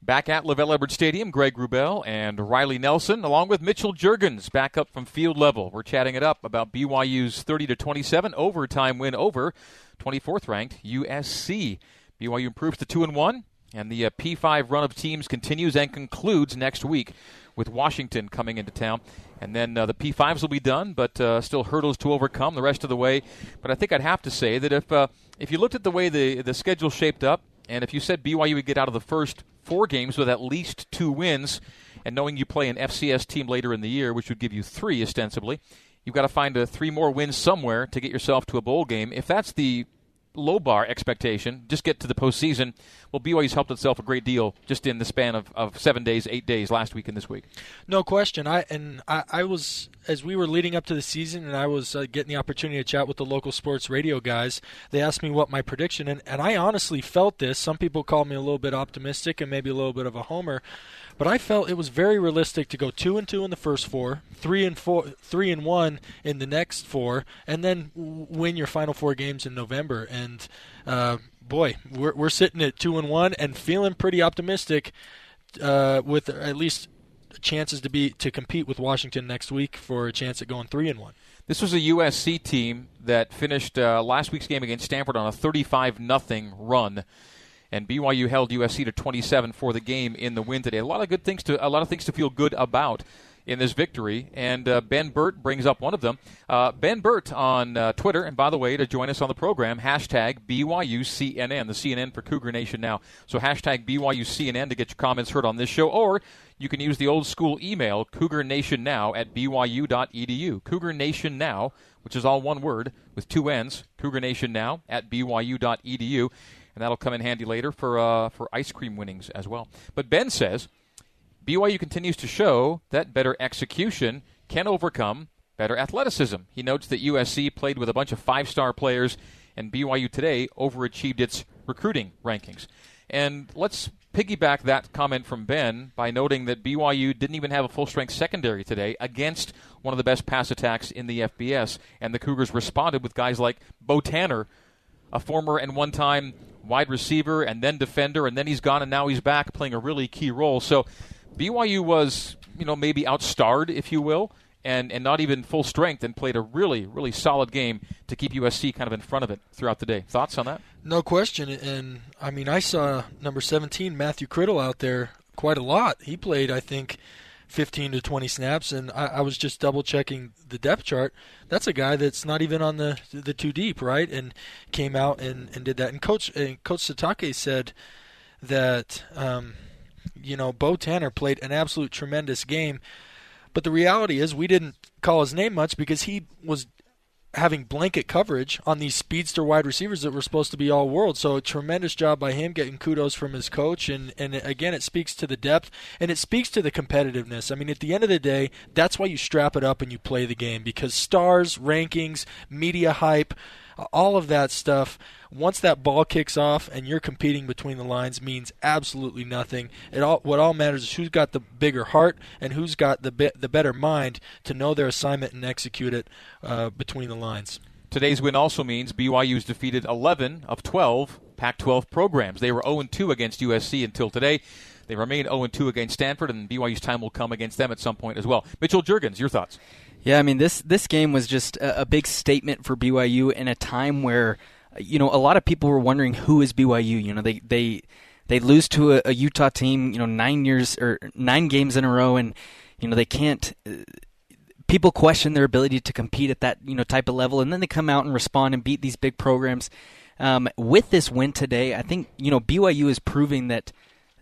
Back at LaVell Edwards Stadium, Greg Wrubell and Riley Nelson, along with Mitchell Jurgens, back up from field level. We're chatting it up about BYU's 30 to 27 overtime win over 24th ranked USC. BYU improves to two and one, and the uh, P5 run of teams continues and concludes next week with Washington coming into town. And then uh, the P5s will be done, but uh, still hurdles to overcome the rest of the way. But I think I'd have to say that if uh, if you looked at the way the the schedule shaped up, and if you said BYU would get out of the first four games with at least two wins, and knowing you play an FCS team later in the year, which would give you three ostensibly, you've got to find uh, three more wins somewhere to get yourself to a bowl game. If that's the low bar expectation, just get to the postseason. Well, BYU's helped itself a great deal just in the span of, of seven days, eight days, last week and this week. No question. I and I, I was as we were leading up to the season, and I was uh, getting the opportunity to chat with the local sports radio guys. They asked me what my prediction, and, and I honestly felt this. Some people called me a little bit optimistic and maybe a little bit of a homer, but I felt it was very realistic to go two and two in the first four, three and four, three and one in the next four, and then win your final four games in November. And uh, boy, we're we're sitting at two and one and feeling pretty optimistic uh, with at least chances to be to compete with Washington next week for a chance at going three and one. This was a USC team that finished uh, last week's game against Stanford on a 35 nothing run, and BYU held USC to 27 for the game in the win today. A lot of good things to a lot of things to feel good about in this victory, and uh, Ben Burt brings up one of them. Uh, ben Burt on uh, Twitter, and by the way, to join us on the program, hashtag BYUCNN, the CNN for Cougar Nation now. So hashtag BYUCNN to get your comments heard on this show, or you can use the old school email, cougarnationnow at byu.edu. Cougar Nation Now, which is all one word with two N's, Cougar Nation Now at byu.edu. And that'll come in handy later for, uh, for ice cream winnings as well. But Ben says BYU continues to show that better execution can overcome better athleticism. He notes that USC played with a bunch of five star players, and BYU today overachieved its recruiting rankings. And let's piggyback that comment from Ben by noting that BYU didn't even have a full strength secondary today against one of the best pass attacks in the FBS. And the Cougars responded with guys like Beau Tanner, a former and one time wide receiver and then defender, and then he's gone and now he's back playing a really key role. So BYU was, you know, maybe outstarred, if you will. And, and not even full strength, and played a really, really solid game to keep USC kind of in front of it throughout the day. Thoughts on that? No question. And I mean, I saw number 17, Matthew Criddle, out there quite a lot. He played, I think, 15 to 20 snaps, and I, I was just double checking the depth chart. That's a guy that's not even on the the two deep, right? And came out and, and did that. And Coach and Coach Sitake said that um, you know Beau Tanner played an absolute tremendous game. But the reality is, we didn't call his name much because he was having blanket coverage on these speedster wide receivers that were supposed to be all world. So a tremendous job by him getting kudos from his coach and and again it speaks to the depth and it speaks to the competitiveness. I mean at the end of the day, that's why you strap it up and you play the game because stars, rankings, media hype, all of that stuff once that ball kicks off and you're competing between the lines means absolutely nothing. It all what all matters is who's got the bigger heart and who's got the be, the better mind to know their assignment and execute it uh, between the lines. Today's win also means BYU's defeated 11 of 12 Pac-12 programs. They were 0-2 against USC until today. They remain 0-2 against Stanford, and BYU's time will come against them at some point as well. Mitchell Jurgens, your thoughts? Yeah, I mean this this game was just a, a big statement for BYU in a time where you know, a lot of people were wondering who is BYU. You know, they they they lose to a, a Utah team, you know, nine years or nine games in a row, and you know they can't. Uh, people question their ability to compete at that you know type of level, and then they come out and respond and beat these big programs. Um, with this win today, I think you know BYU is proving that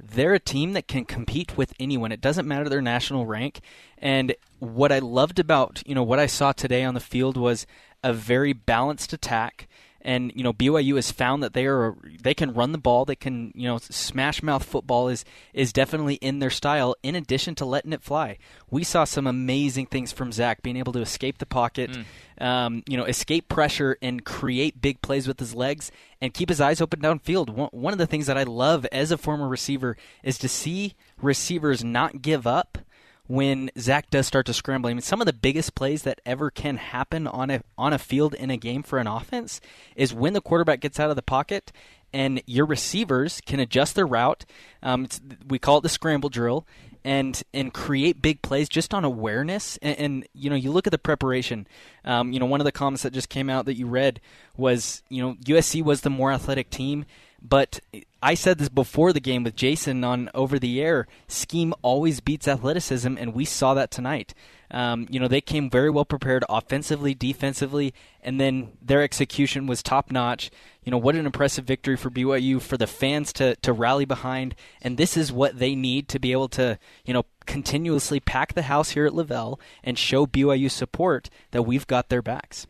they're a team that can compete with anyone. It doesn't matter their national rank. And what I loved about you know what I saw today on the field was a very balanced attack and you know BYU has found that they are they can run the ball, they can you know smash mouth football is is definitely in their style. In addition to letting it fly, we saw some amazing things from Zach being able to escape the pocket, mm. um, you know, escape pressure and create big plays with his legs and keep his eyes open downfield. One, one of the things that I love as a former receiver is to see receivers not give up when Zach does start to scramble. I mean, some of the biggest plays that ever can happen on a on a field in a game for an offense is when the quarterback gets out of the pocket and your receivers can adjust their route. Um, we call it the scramble drill, and and create big plays just on awareness. And, and you know, you look at the preparation. Um, you know, one of the comments that just came out that you read was, you know, USC was the more athletic team. But I said this before the game with Jason on over the air. Scheme always beats athleticism, and we saw that tonight. Um, you know, they came very well prepared offensively, defensively, and then their execution was top notch. You know, what an impressive victory for BYU for the fans to to rally behind, and this is what they need to be able to, you know, continuously pack the house here at LaVell and show BYU support that we've got their backs.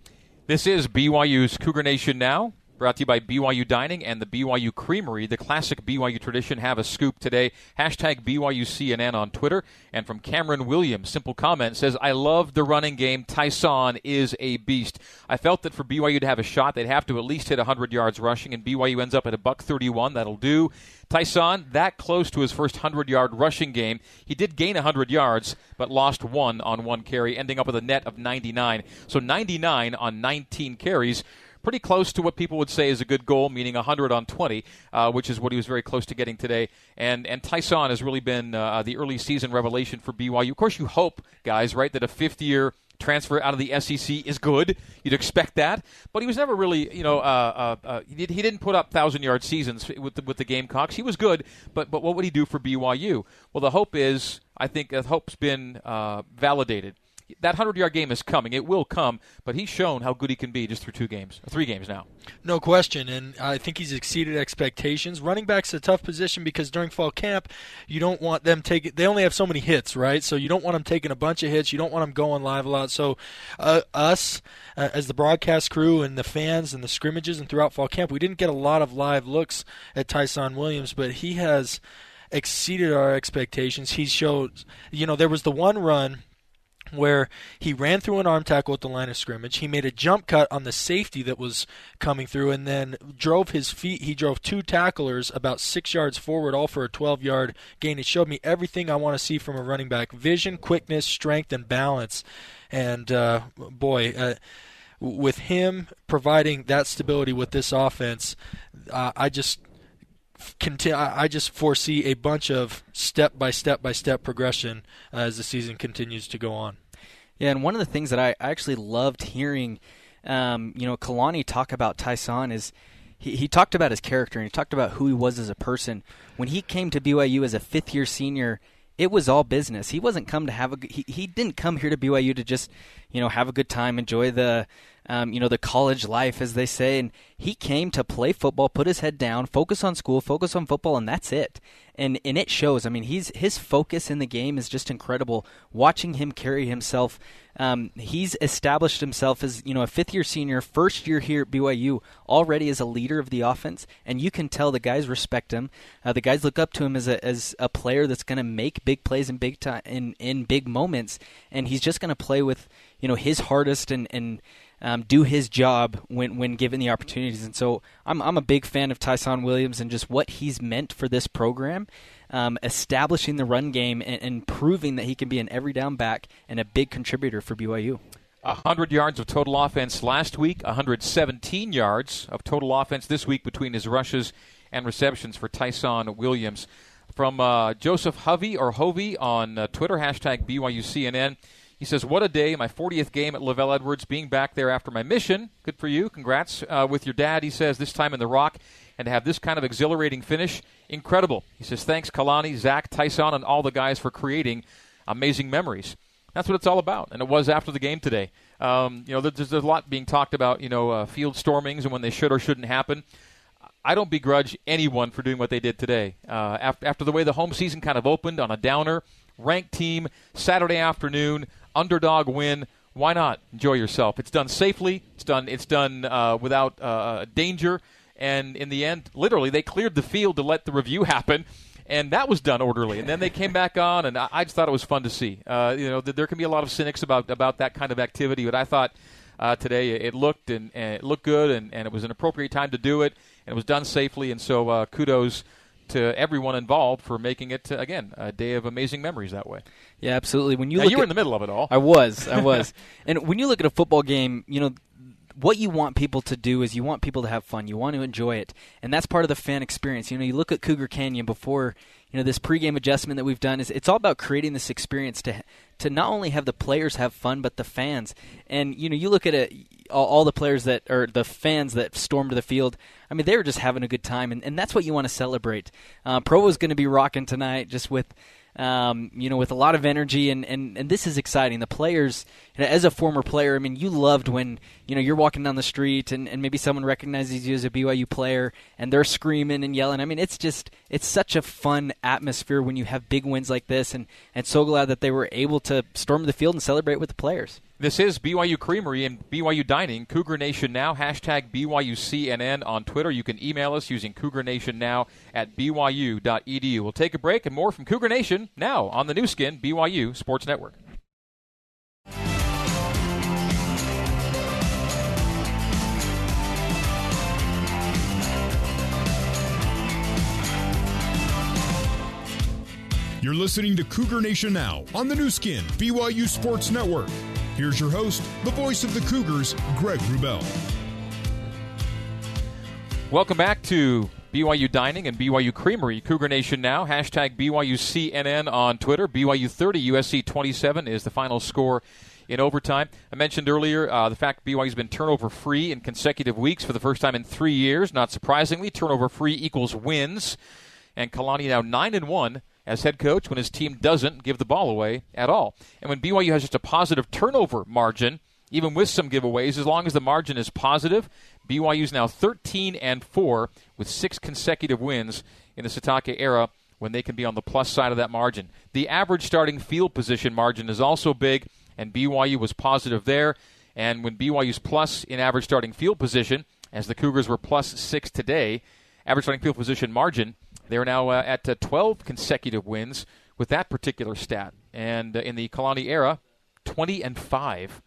This is BYU's Cougar Nation now. Brought to you by BYU Dining and the BYU Creamery. The classic BYU tradition. Have a scoop today. Hashtag BYUCNN on Twitter. And from Cameron Williams, simple comment says, I love the running game. Ty'Son is a beast. I felt that for BYU to have a shot, they'd have to at least hit 100 yards rushing, and BYU ends up at a buck 31. That'll do. Ty'Son, that close to his first 100 yard rushing game. He did gain 100 yards, but lost one on one carry, ending up with a net of 99. So 99 on 19 carries pretty close to what people would say is a good goal, meaning 100 on 20, uh, which is what he was very close to getting today. And and Ty'Son has really been uh, the early season revelation for BYU. Of course, you hope, guys, right, that a fifth year transfer out of the SEC is good. You'd expect that, but he was never really, you know, uh, uh, uh, he, did, didn't put up thousand yard seasons with the, with the Gamecocks. He was good, but but what would he do for BYU? Well, the hope is, I think, the hope's been uh, validated that 100 yard game is coming. It will come, but he's shown how good he can be just through two games, three games now. No question, and I think he's exceeded expectations. Running back's a tough position because during fall camp, you don't want them taking. They only have so many hits, right? So you don't want them taking a bunch of hits. You don't want them going live a lot. So uh, us, uh, as the broadcast crew and the fans and the scrimmages and throughout fall camp, we didn't get a lot of live looks at Ty'Son Williams, but he has exceeded our expectations. He showed, you know, there was the one run where he ran through an arm tackle at the line of scrimmage. He made a jump cut on the safety that was coming through, and then drove his feet. He drove two tacklers about six yards forward, all for a 12 yard gain. It showed me everything I want to see from a running back vision, quickness, strength, and balance. And uh, boy, uh, with him providing that stability with this offense, uh, I just conti- I just foresee a bunch of step by step by step progression uh, as the season continues to go on. Yeah, and one of the things that I actually loved hearing, um, you know, Kalani talk about Ty'Son is he, he talked about his character and he talked about who he was as a person. When he came to BYU as a fifth year senior, it was all business. He wasn't come to have a he, he didn't come here to BYU to just you know have a good time, enjoy the um, you know, the college life, as they say. And he came to play football, put his head down, focus on school, focus on football, and that's it. And and it shows. I mean, he's his focus in the game is just incredible. Watching him carry himself, um, he's established himself as you know a fifth year senior, first year here at BYU, already as a leader of the offense, and you can tell the guys respect him. Uh, the guys look up to him as a as a player that's going to make big plays in big time in in big moments, and he's just going to play with you know his hardest and and um, do his job when when given the opportunities. And so I'm I'm a big fan of Ty'Son Williams and just what he's meant for this program, um, establishing the run game and, and, proving that he can be an every down back and a big contributor for BYU. 100 yards of total offense last week, 117 yards of total offense this week between his rushes and receptions for Ty'Son Williams. From uh, Joseph Hovey or Hovey on uh, Twitter, hashtag BYUCNN. He says, What a day. My 40th game at LaVell Edwards, being back there after my mission. Good for you. Congrats uh, with your dad, he says, this time in the Rock. And to have this kind of exhilarating finish, incredible. He says, Thanks, Kalani, Zach, Tyson, and all the guys for creating amazing memories. That's what it's all about. And it was after the game today. Um, you know, there's, there's, a lot being talked about, you know, uh, field stormings and when they should or shouldn't happen. I don't begrudge anyone for doing what they did today. Uh, after, after the way the home season kind of opened on a downer, ranked team, Saturday afternoon, underdog win. Why not enjoy yourself? It's done safely. It's done. It's done uh, without uh, danger. And in the end, literally, they cleared the field to let the review happen, and that was done orderly. And then they came back on, and I, just thought it was fun to see. Uh, you know, th- there can be a lot of cynics about about that kind of activity, but I thought uh, today it looked and, and, it looked good, and, and it was an appropriate time to do it, and it was done safely. And so, uh, kudos to everyone involved for making it uh, again a day of amazing memories that way. Yeah, absolutely. When you now, look you were at, in the middle of it all. I was, I was. and when you look at a football game, you know what you want people to do is you want people to have fun. You want to enjoy it, and that's part of the fan experience. You know, you look at Cougar Canyon before you know this pregame adjustment that we've done is it's all about creating this experience to to not only have the players have fun but the fans. And you know, you look at it, all, all the players that or the fans that stormed the field. I mean, they were just having a good time, and, and that's what you want to celebrate. Uh, Provo is going to be rocking tonight, just with um, you know, with a lot of energy, and, and, and this is exciting. The players, as a former player, I mean, you loved when you know you're walking down the street and, and maybe someone recognizes you as a BYU player, and they're screaming and yelling. I mean, it's just it's such a fun atmosphere when you have big wins like this, and and so glad that they were able to storm the field and celebrate with the players. This is BYU Creamery and BYU Dining. Cougar Nation Now, hashtag BYUCNN on Twitter. You can email us using Cougar Nation Now at BYU.edu. We'll take a break and more from Cougar Nation now on the Nu Skin, BYU Sports Network. You're listening to Cougar Nation Now on the Nu Skin, BYU Sports Network. Here's your host, the voice of the Cougars, Greg Wrubell. Welcome back to BYU Dining and BYU Creamery. Cougar Nation now. Hashtag BYUCNN on Twitter. BYU 30, USC 27 is the final score in overtime. I mentioned earlier uh, the fact BYU's been turnover free in consecutive weeks for the first time in three years. Not surprisingly, turnover free equals wins. And Kalani now 9 and 1 as head coach when his team doesn't give the ball away at all. And when BYU has just a positive turnover margin, even with some giveaways, as long as the margin is positive, BYU is now 13 and 4 with six consecutive wins in the Sitake era when they can be on the plus side of that margin. The average starting field position margin is also big, and BYU was positive there. And when BYU's plus in average starting field position, as the Cougars were plus six today, average starting field position margin they're now uh, at uh, 12 consecutive wins with that particular stat. And uh, in the Kalani era, 20 and 5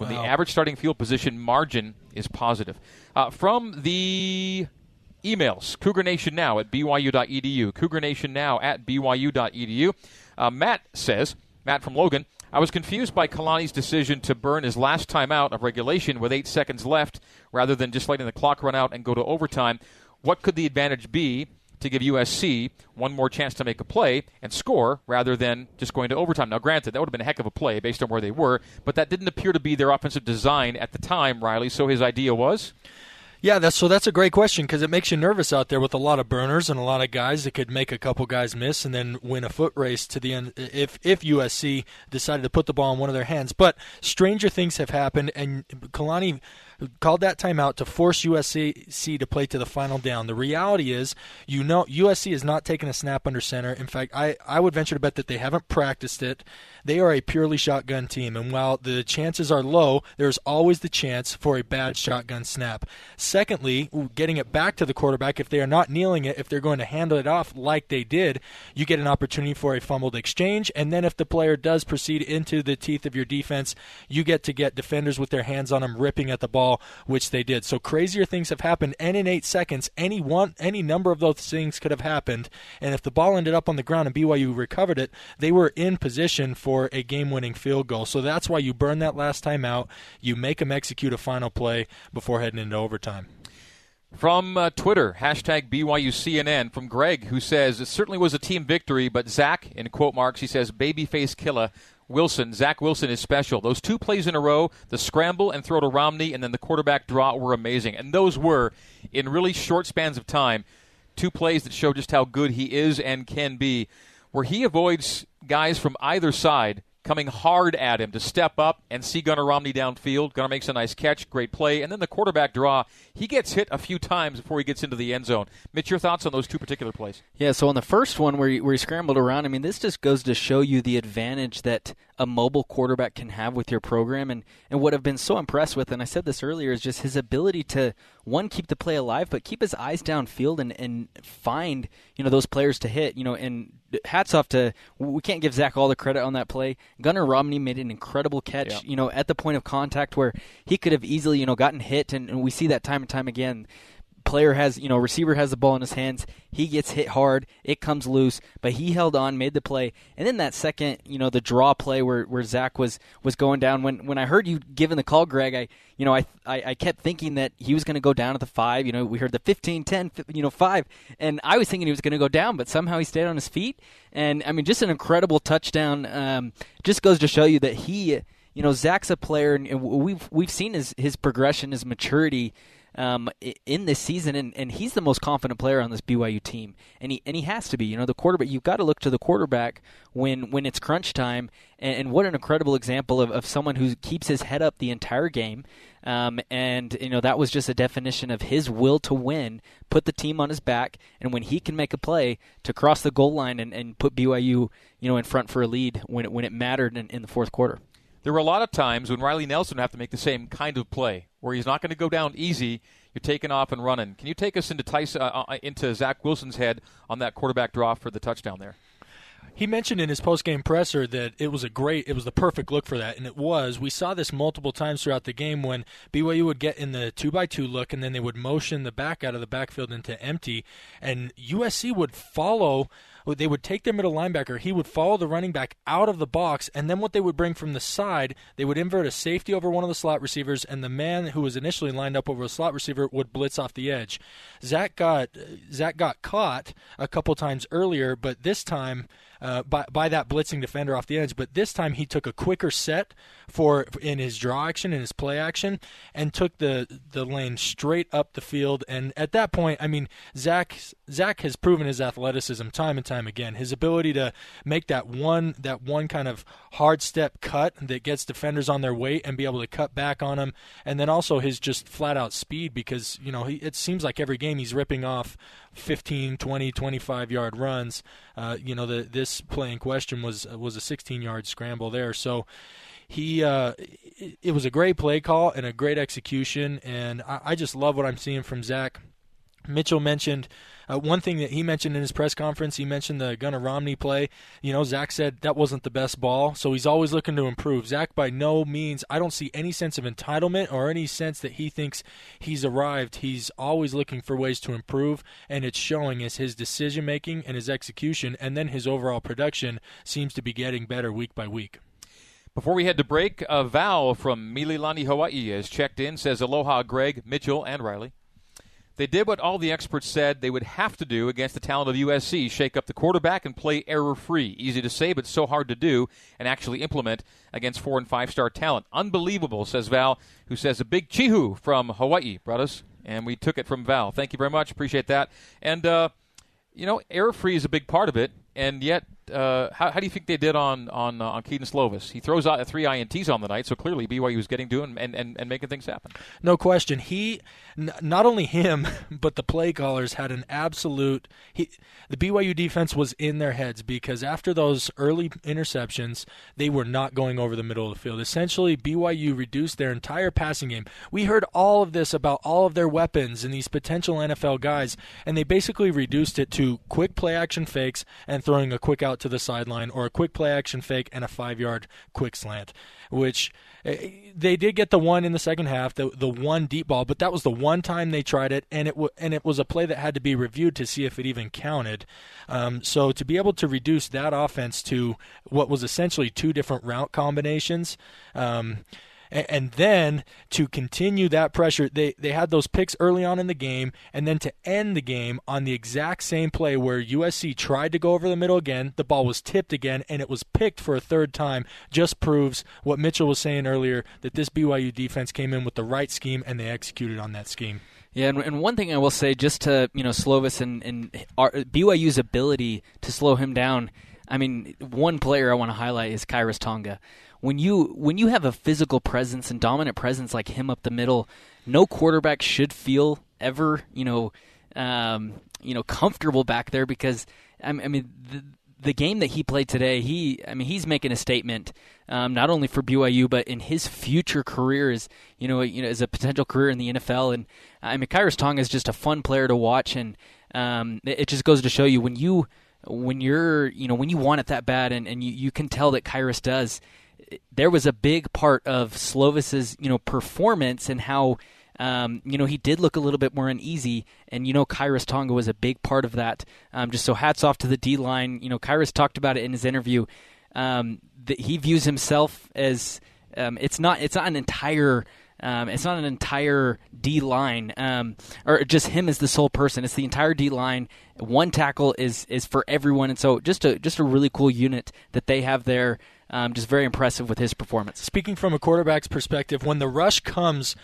when the average starting field position margin is positive. Uh, from the emails, Cougar Nation Now at BYU.edu, Cougar Nation Now at BYU.edu. Uh, Matt says, Matt from Logan, I was confused by Kalani's decision to burn his last time out of regulation with eight seconds left rather than just letting the clock run out and go to overtime. What could the advantage be to give USC one more chance to make a play and score rather than just going to overtime? Now, granted, that would have been a heck of a play based on where they were, but that didn't appear to be their offensive design at the time, Riley. So his idea was? Yeah, that's so that's a great question because it makes you nervous out there with a lot of burners and a lot of guys that could make a couple guys miss and then win a foot race to the end if if USC decided to put the ball in one of their hands. But stranger things have happened, and Kalani called that timeout to force USC to play to the final down. The reality is, you know, USC is not taking a snap under center. In fact, I I would venture to bet that they haven't practiced it. They are a purely shotgun team, and while the chances are low, there's always the chance for a bad shotgun snap. Secondly, getting it back to the quarterback, if they are not kneeling it, if they're going to handle it off like they did, you get an opportunity for a fumbled exchange. And then if the player does proceed into the teeth of your defense, you get to get defenders with their hands on them ripping at the ball, which they did. So crazier things have happened. And in eight seconds, any one, any number of those things could have happened. And if the ball ended up on the ground and BYU recovered it, they were in position for a game-winning field goal. So that's why you burn that last time out. You make them execute a final play before heading into overtime. From uh, Twitter, hashtag BYUCNN, from Greg, who says, It certainly was a team victory, but Zach, in quote marks, he says, babyface killer. Wilson, Zach Wilson is special. Those two plays in a row, the scramble and throw to Romney, and then the quarterback draw were amazing. And those were, in really short spans of time, two plays that show just how good he is and can be. Where he avoids guys from either side coming hard at him to step up and see Gunnar Romney downfield. Gunnar makes a nice catch, great play, and then the quarterback draw. He gets hit a few times before he gets into the end zone. Mitch, your thoughts on those two particular plays? Yeah, so on the first one where he, where he scrambled around, I mean, this just goes to show you the advantage that a mobile quarterback can have with your program. And, and what I've been so impressed with, and I said this earlier, is just his ability to, one, keep the play alive, but keep his eyes downfield and, and find, you know, those players to hit, you know, and hats off to, we can't give Zach all the credit on that play. Gunnar Romney made an incredible catch, Yeah. you know, at the point of contact where he could have easily, you know, gotten hit, and, and we see that time and time again player has you know receiver has the ball in his hands he gets hit hard it comes loose but he held on made the play. And then that second you know the draw play where, where zach was was going down when when i heard you giving the call greg i you know i i, I kept thinking that he was going to go down at the five you know we heard the 15 10 you know five and i was thinking he was going to go down but somehow he stayed on his feet. And i mean just an incredible touchdown um just goes to show you that he you know Zach's a player, and we've we've seen his his progression, his maturity um, in this season, and, and he's the most confident player on this BYU team, and he and he has to be. You know, the quarterback. You've got to look to the quarterback when when it's crunch time, and, and what an incredible example of, of someone who keeps his head up the entire game. Um, and you know that was just a definition of his will to win, put the team on his back, and when he can make a play to cross the goal line and, and put BYU, you know, in front for a lead when it, when it mattered in, in the fourth quarter. There were a lot of times when Riley Nelson would have to make the same kind of play, where he's not going to go down easy. You're taking off and running. Can you take us into Ty'Son, uh, uh, into Zach Wilson's head on that quarterback draw for the touchdown there? He mentioned in his post-game presser that it was a great, it was the perfect look for that, and it was. We saw this multiple times throughout the game when BYU would get in the two by two look, and then they would motion the back out of the backfield into empty, and USC would follow. They would take their middle linebacker. He would follow the running back out of the box, and then what they would bring from the side, they would invert a safety over one of the slot receivers, and the man who was initially lined up over a slot receiver would blitz off the edge. Zach got uh, Zach got caught a couple times earlier, but this time uh, by by that blitzing defender off the edge. But this time he took a quicker set for in his draw action in his play action and took the the lane straight up the field. And at that point, I mean, Zach Zach has proven his athleticism time and time again. His ability to make that one that one kind of hard step cut that gets defenders on their weight and be able to cut back on them, and then also his just flat out speed because you know he, it seems like every game he's ripping off 15, 20, 25 yard runs. Uh, you know, the, this play in question was was a 16 yard scramble there. So he uh, it, was a great play call and a great execution, and I, I just love what I'm seeing from Zach. Mitchell mentioned uh, one thing that he mentioned in his press conference. He mentioned the Gunnar Romney play. You know, Zach said that wasn't the best ball, so he's always looking to improve. Zach, by no means, I don't see any sense of entitlement or any sense that he thinks he's arrived. He's always looking for ways to improve, and it's showing as his decision making and his execution, and then his overall production seems to be getting better week by week. Before we head to break, uh, Val from Mililani, Hawaii has checked in, says aloha, Greg, Mitchell, and Riley. They did what all the experts said they would have to do against the talent of USC shake up the quarterback and play error free. Easy to say, but so hard to do and actually implement against four and five star talent. Unbelievable, says Val, who says a big chihu from Hawaii brought us, and we took it from Val. Thank you very much. Appreciate that. And, uh, you know, error free is a big part of it, and yet uh, how, how, do you think they did on on uh, on Kedon Slovis? He throws out three ints on the night, so clearly BYU was getting him and, and, and making things happen. No question. He n- not only him, but the play callers had an absolute. He, the BYU defense was in their heads because after those early interceptions, they were not going over the middle of the field. Essentially, BYU reduced their entire passing game. We heard all of this about all of their weapons and these potential NFL guys, and they basically reduced it to quick play action fakes and throwing a quick out to the sideline or a quick play action fake and a five yard quick slant, which eh, they did get the one in the second half, the the one deep ball, but that was the one time they tried it, and it w- and it was a play that had to be reviewed to see if it even counted. Um, so to be able to reduce that offense to what was essentially two different route combinations. Um, and then to continue that pressure, they, they had those picks early on in the game, and then to end the game on the exact same play where USC tried to go over the middle again, the ball was tipped again, and it was picked for a third time, just proves what Mitchell was saying earlier that this BYU defense came in with the right scheme and they executed on that scheme. Yeah, and, and one thing I will say, just to you know, Slovis and, and our, BYU's ability to slow him down. I mean, one player I want to highlight is Khyiris Tonga when you when you have a physical presence and dominant presence like him up the middle, no quarterback should feel ever you know um, you know comfortable back there because I mean the, the game that he played today, he I mean he's making a statement um, not only for BYU but in his future career as you know you know as a potential career in the NFL and I mean Khyiris Tonga is just a fun player to watch. And um, it, it just goes to show you when you when you're you know when you want it that bad and, and you, you can tell that Khyiris does there was a big part of Slovis's you know performance and how um, you know he did look a little bit more uneasy, and you know Khyiris Tonga was a big part of that. Um, just so hats off to the D line. You know Khyiris talked about it in his interview. Um, that he views himself as um, it's not it's not an entire. Um, it's not an entire D line, um, or just him as the sole person. It's the entire D line. One tackle is is for everyone, and so just a just a really cool unit that they have there. Um, just very impressive with his performance. Speaking from a quarterback's perspective, when the rush comes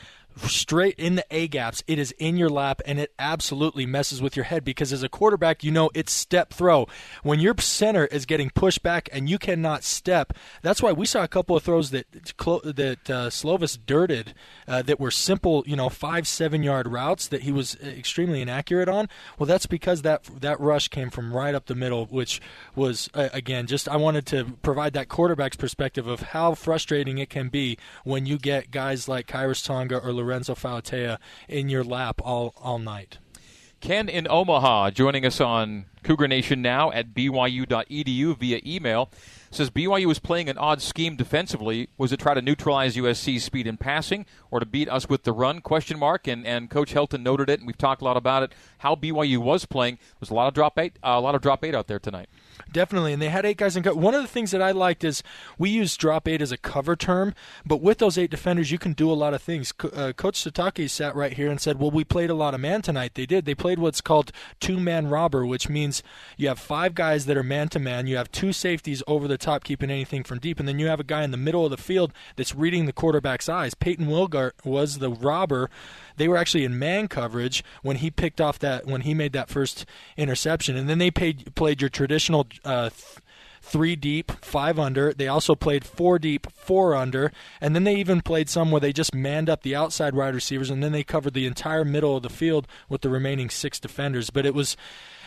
straight in the A gaps, it is in your lap and it absolutely messes with your head because as a quarterback, you know it's step throw. When your center is getting pushed back and you cannot step, that's why we saw a couple of throws that that uh, Slovis dirted uh, that were simple, you know, five seven yard routes that he was extremely inaccurate on. Well, that's because that that rush came from right up the middle, which was uh, again just I wanted to provide that quarterback's perspective of how frustrating it can be when you get guys like Khyiris Tonga or Lorenzo Fauatea in your lap all, all night. Ken in Omaha joining us on Cougar Nation now at byu.edu via email says BYU was playing an odd scheme defensively. Was it try to neutralize USC's speed in passing or to beat us with the run? Question mark. And and Coach Helton noted it, and we've talked a lot about it. How BYU was playing was a lot of drop eight, uh, a lot of drop eight out there tonight. Definitely, and they had eight guys in cover. One of the things that I liked is we use drop eight as a cover term, but with those eight defenders, you can do a lot of things. Uh, Coach Sitake sat right here and said, "Well, we played a lot of man tonight." They did. They played what's called two-man robber, which means you have five guys that are man-to-man. You have two safeties over the top, keeping anything from deep, and then you have a guy in the middle of the field that's reading the quarterback's eyes. Payton Wilgar was the robber they were actually in man coverage when he picked off that when he made that first interception, and then they paid, played your traditional. Uh, th- three deep, five under. They also played four deep, four under, and then they even played some where they just manned up the outside wide receivers, and then they covered the entire middle of the field with the remaining six defenders. But it was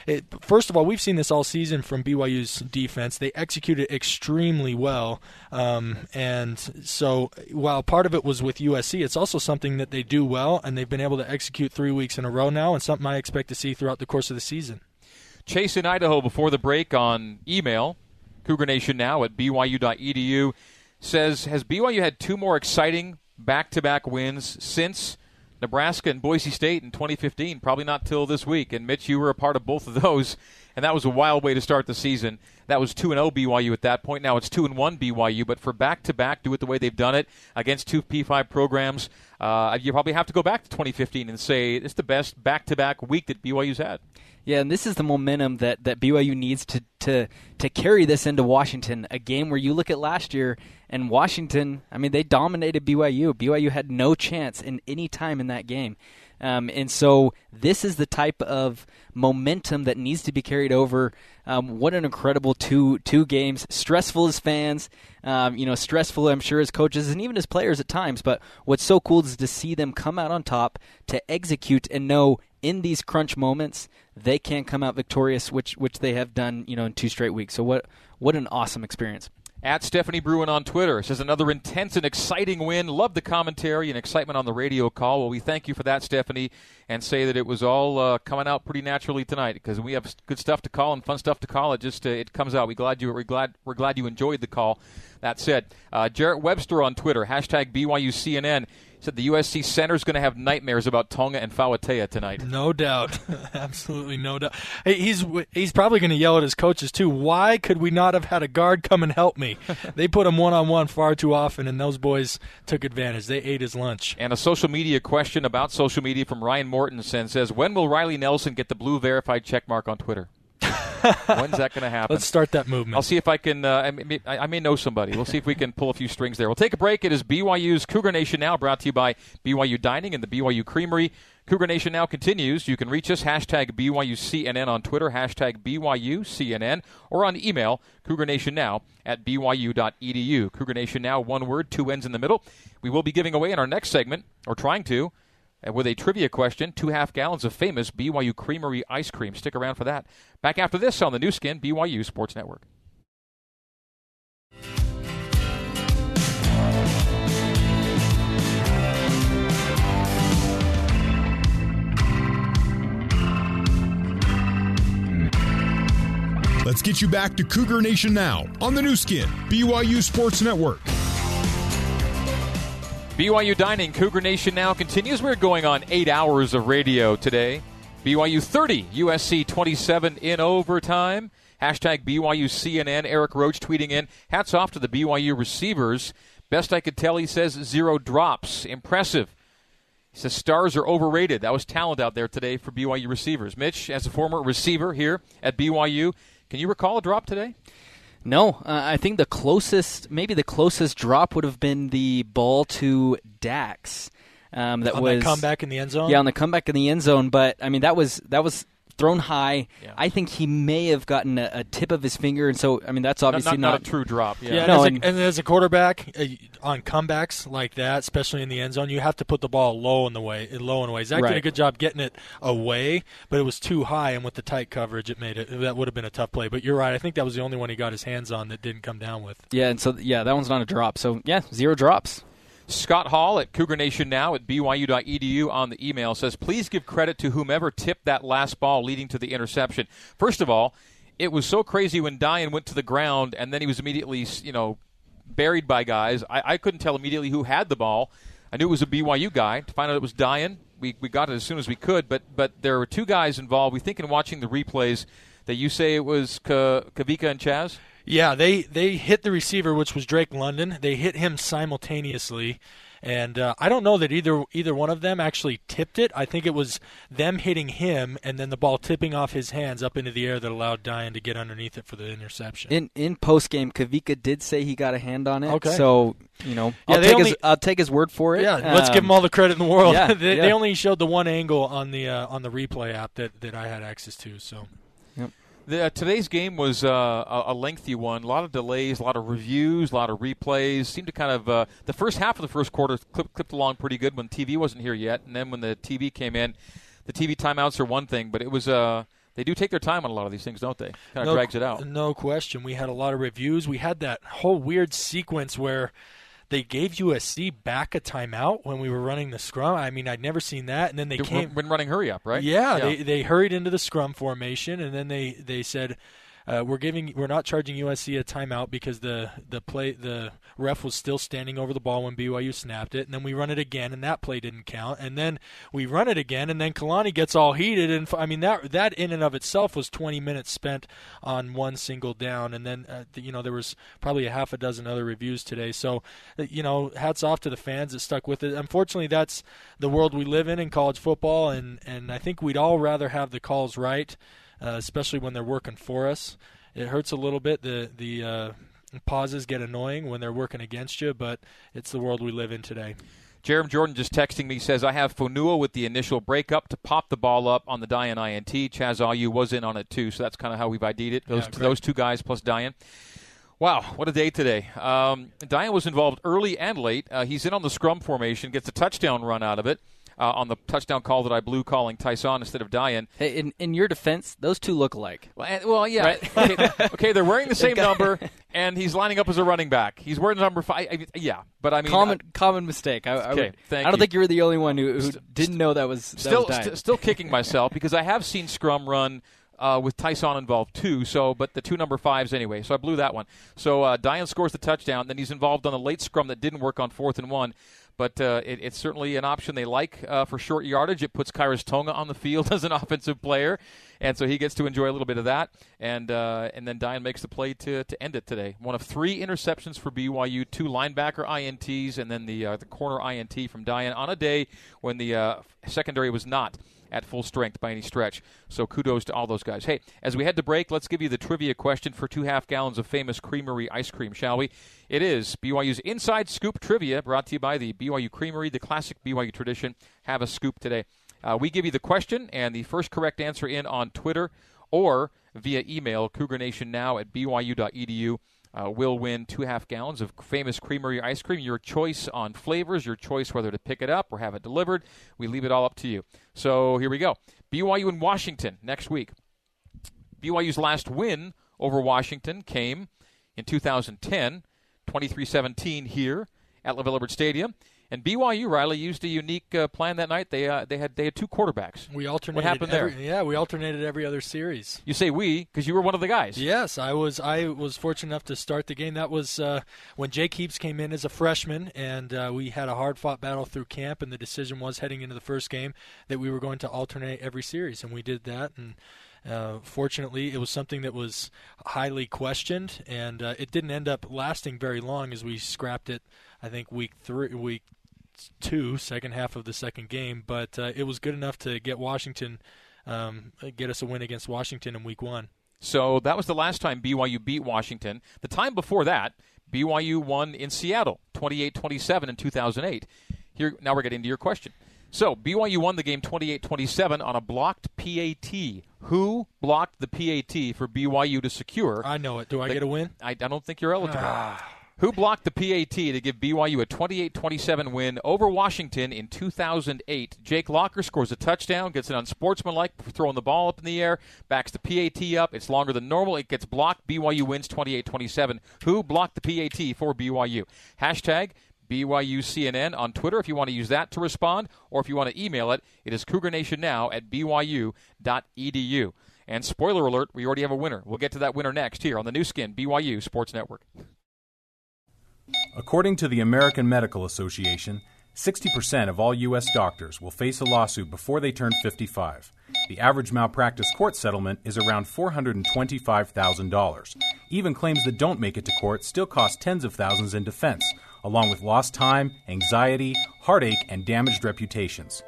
it, first of all, we've seen this all season from BYU's defense. They executed extremely well, um, and so while part of it was with USC, it's also something that they do well, and they've been able to execute three weeks in a row now, and something I expect to see throughout the course of the season. Chase in Idaho before the break on email, Cougar Nation now at byu.edu says has BYU had two more exciting back-to-back wins since Nebraska and Boise State in 2015? Probably not till this week. And Mitch, you were a part of both of those, and that was a wild way to start the season. That was two and zero oh BYU at that point. Now it's two and one BYU. But for back-to-back, do it the way they've done it against two P5 programs. Uh, you probably have to go back to 2015 and say it's the best back-to-back week that BYU's had. Yeah, and this is the momentum that, that BYU needs to, to to carry this into Washington. A game where you look at last year and Washington, I mean, they dominated BYU. BYU had no chance in any time in that game. Um, and so this is the type of momentum that needs to be carried over. Um, what an incredible two two games. Stressful as fans, um, you know, stressful I'm sure as coaches and even as players at times. But what's so cool is to see them come out on top, to execute and know in these crunch moments they can come out victorious, which which they have done, you know, in two straight weeks. So what what an awesome experience. At Stephanie Bruin on Twitter says another intense and exciting win. Love the commentary and excitement on the radio call. Well, we thank you for that, Stephanie, and say that it was all uh, coming out pretty naturally tonight because we have good stuff to call and fun stuff to call. It just uh, it comes out. We glad you we're glad we're glad you enjoyed the call. That said, uh, Jarrett Webster on Twitter hashtag BYUCNN said the USC center is going to have nightmares about Tonga and Fauatea tonight. No doubt, absolutely no doubt. Hey, he's he's probably going to yell at his coaches too. Why could we not have had a guard come and help me? they put him one on one far too often, and those boys took advantage. They ate his lunch. And a social media question about social media from Ryan Mortensen says, "When will Riley Nelson get the blue verified check mark on Twitter?" When's that going to happen? Let's start that movement. I'll see if I can. Uh, I, may, I, may, know somebody. We'll see if we can pull a few strings there. We'll take a break. It is BYU's Cougar Nation now, brought to you by BYU Dining and the BYU Creamery. Cougar Nation now continues. You can reach us, hashtag BYUCNN on Twitter, hashtag BYUCNN, or on email, Cougar Nation now at BYU.edu. Cougar Nation now, one word, two ends in the middle. We will be giving away in our next segment, or trying to, and with a trivia question, two half gallons of famous BYU Creamery ice cream. Stick around for that. Back after this on the Nu Skin BYU Sports Network. Let's get you back to Cougar Nation now on the Nu Skin BYU Sports Network. BYU Dining, Cougar Nation now continues. We're going on eight hours of radio today. BYU 30, USC 27 in overtime. Hashtag BYU CNN. Eric Roach tweeting in. Hats off to the BYU receivers. Best I could tell, he says zero drops. Impressive. He says stars are overrated. That was talent out there today for BYU receivers. Mitch, as a former receiver here at BYU, can you recall a drop today? No, uh, I think the closest, maybe the closest drop would have been the ball to Dax. Um, that on was that comeback in the end zone. Yeah, on the comeback in the end zone. But I mean, that was that was thrown high. Yeah. I think he may have gotten a, a, tip of his finger, and so I mean that's obviously not, not, not a true drop. Yeah, yeah no, and, as a, and, as a, quarterback uh, on comebacks like that, especially in the end zone, you have to put the ball low in the way, low in the way. Zach right. did a good job getting it away, but it was too high, and with the tight coverage, it made it that would have been a tough play. But you're right. I think that was the only one he got his hands on that didn't come down with. Yeah, and so yeah, that one's not a drop. So yeah, zero drops. Scott Hall at Cougar Nation now at BYU.edu on the email says, please give credit to whomever tipped that last ball leading to the interception. First of all, it was so crazy when Dayan went to the ground and then he was immediately, you know, buried by guys. I, I couldn't tell immediately who had the ball. I knew it was a BYU guy. To find out it was Dayan, we, we got it as soon as we could. But but there were two guys involved. We think in watching the replays that you say it was Kavika and Chaz. Yeah, they they hit the receiver, which was Drake London. They hit him simultaneously, and uh, I don't know that either either one of them actually tipped it. I think it was them hitting him, and then the ball tipping off his hands up into the air that allowed Dayan to get underneath it for the interception. In in post game, Kavika did say he got a hand on it. Okay, so you know, yeah, I'll take only, his I'll take his word for it. Yeah, um, let's give him all the credit in the world. Yeah, they, yeah. they, only showed the one angle on the uh, on the replay app that that I had access to. So. The, uh, today's game was uh, a, a, lengthy one. A lot of delays, a lot of reviews, a lot of replays. Seemed to kind of uh, the first half of the first quarter clip, clipped along pretty good when TV wasn't here yet, and then when the TV came in, the TV timeouts are one thing, but it was uh, they do take their time on a lot of these things, don't they? Kind of no, drags it out. No question. We had a lot of reviews. We had that whole weird sequence where they gave USC back a timeout when we were running the scrum. I mean, I'd never seen that. And then they came when running hurry up, right? Yeah, They, they hurried into the scrum formation, and then they they said. Uh, we're giving we're not charging USC a timeout because the the play the ref was still standing over the ball when BYU snapped it, and then we run it again, and that play didn't count, and then we run it again, and then Kalani gets all heated, and I mean that that in and of itself was 20 minutes spent on one single down, and then uh, you know there was probably a half a dozen other reviews today, so uh, you know hats off to the fans that stuck with it. Unfortunately, that's the world we live in in college football, and and I think we'd all rather have the calls right uh, especially when they're working for us. It hurts a little bit. The the uh, pauses get annoying when they're working against you, but it's the world we live in today. Jerem Jordan just texting me says I have Fonua with the initial breakup to pop the ball up on the Dayan INT. Chaz Ayu was in on it too, so that's kind of how we've ID'd it. Those Yeah, great. those two guys plus Dayan. Wow, what a day today. Um, Dayan was involved early and late. Uh, he's in on the scrum formation, gets a touchdown run out of it uh, on the touchdown call that I blew calling Ty'Son instead of Dayan. Hey, in in your defense, those two look alike. Well, and- well yeah. Right? okay, okay, they're wearing the same number, and he's lining up as a running back. He's wearing number five. I- yeah, but I mean, common uh, common mistake. I, I, Okay, would- thank I don't you. think you were the only one who, who didn't know that was that still was st- still kicking myself because I have seen scrum run uh, with Ty'Son involved too. So, but the two number fives anyway. So I blew that one. So uh, Dayan scores the touchdown. Then he's involved on the late scrum that didn't work on fourth and one. But uh, it, it's certainly an option they like uh, for short yardage. It puts Khyiris Tonga on the field as an offensive player, and so he gets to enjoy a little bit of that. And uh, and then Dayan makes the play to, to end it today. One of three interceptions for BYU, two linebacker ints, and then the uh, the corner int from Dayan on a day when the uh, secondary was not at full strength by any stretch. So kudos to all those guys. Hey, as we head to break, let's give you the trivia question for two half gallons of famous Creamery ice cream, shall we? It is BYU's Inside Scoop Trivia, brought to you by the BYU Creamery, the classic BYU tradition. Have a scoop today. Uh, we give you the question and the first correct answer in on Twitter or via email, cougarnationnow at byu.edu. Uh, will win two half gallons of famous creamery ice cream. Your choice on flavors, your choice whether to pick it up or have it delivered. We leave it all up to you. So here we go. BYU in Washington next week. BYU's last win over Washington came in 2010, 23-17 here at LaVell Stadium. And BYU Riley used a unique uh, plan that night. They uh, they had they had two quarterbacks. We alternated. What happened every, there? Yeah, we alternated every other series. You say we because you were one of the guys. Yes, I was. I was fortunate enough to start the game. That was uh, when Jake Heaps came in as a freshman, and uh, we had a hard-fought battle through camp. And the decision was heading into the first game that we were going to alternate every series, and we did that. And uh, fortunately, it was something that was highly questioned, and uh, it didn't end up lasting very long as we scrapped it. I think week three, week two, second half of the second game, but uh, it was good enough to get Washington, um, get us a win against Washington in week one. So that was the last time BYU beat Washington. The time before that, BYU won in Seattle, 28-27 in 2008. Here now we're getting to your question. So BYU won the game 28-27 on a blocked PAT. Who blocked the PAT for BYU to secure? I know it. Do I the- get a win? I, I don't think you're eligible. Who blocked the PAT to give BYU a 28-27 win over Washington in 2008? Jake Locker scores a touchdown, gets an unsportsmanlike throwing the ball up in the air, backs the PAT up. It's longer than normal. It gets blocked. BYU wins 28-27. Who blocked the PAT for BYU? Hashtag BYU CNN on Twitter if you want to use that to respond, or if you want to email it, it is CougarNationNow at BYU.edu. And spoiler alert, we already have a winner. We'll get to that winner next here on the Nu Skin, BYU Sports Network. According to the American Medical Association, 60% of all U.S. doctors will face a lawsuit before they turn 55. The average malpractice court settlement is around $425,000. Even claims that don't make it to court still cost tens of thousands in defense, along with lost time, anxiety, heartache, and damaged reputations.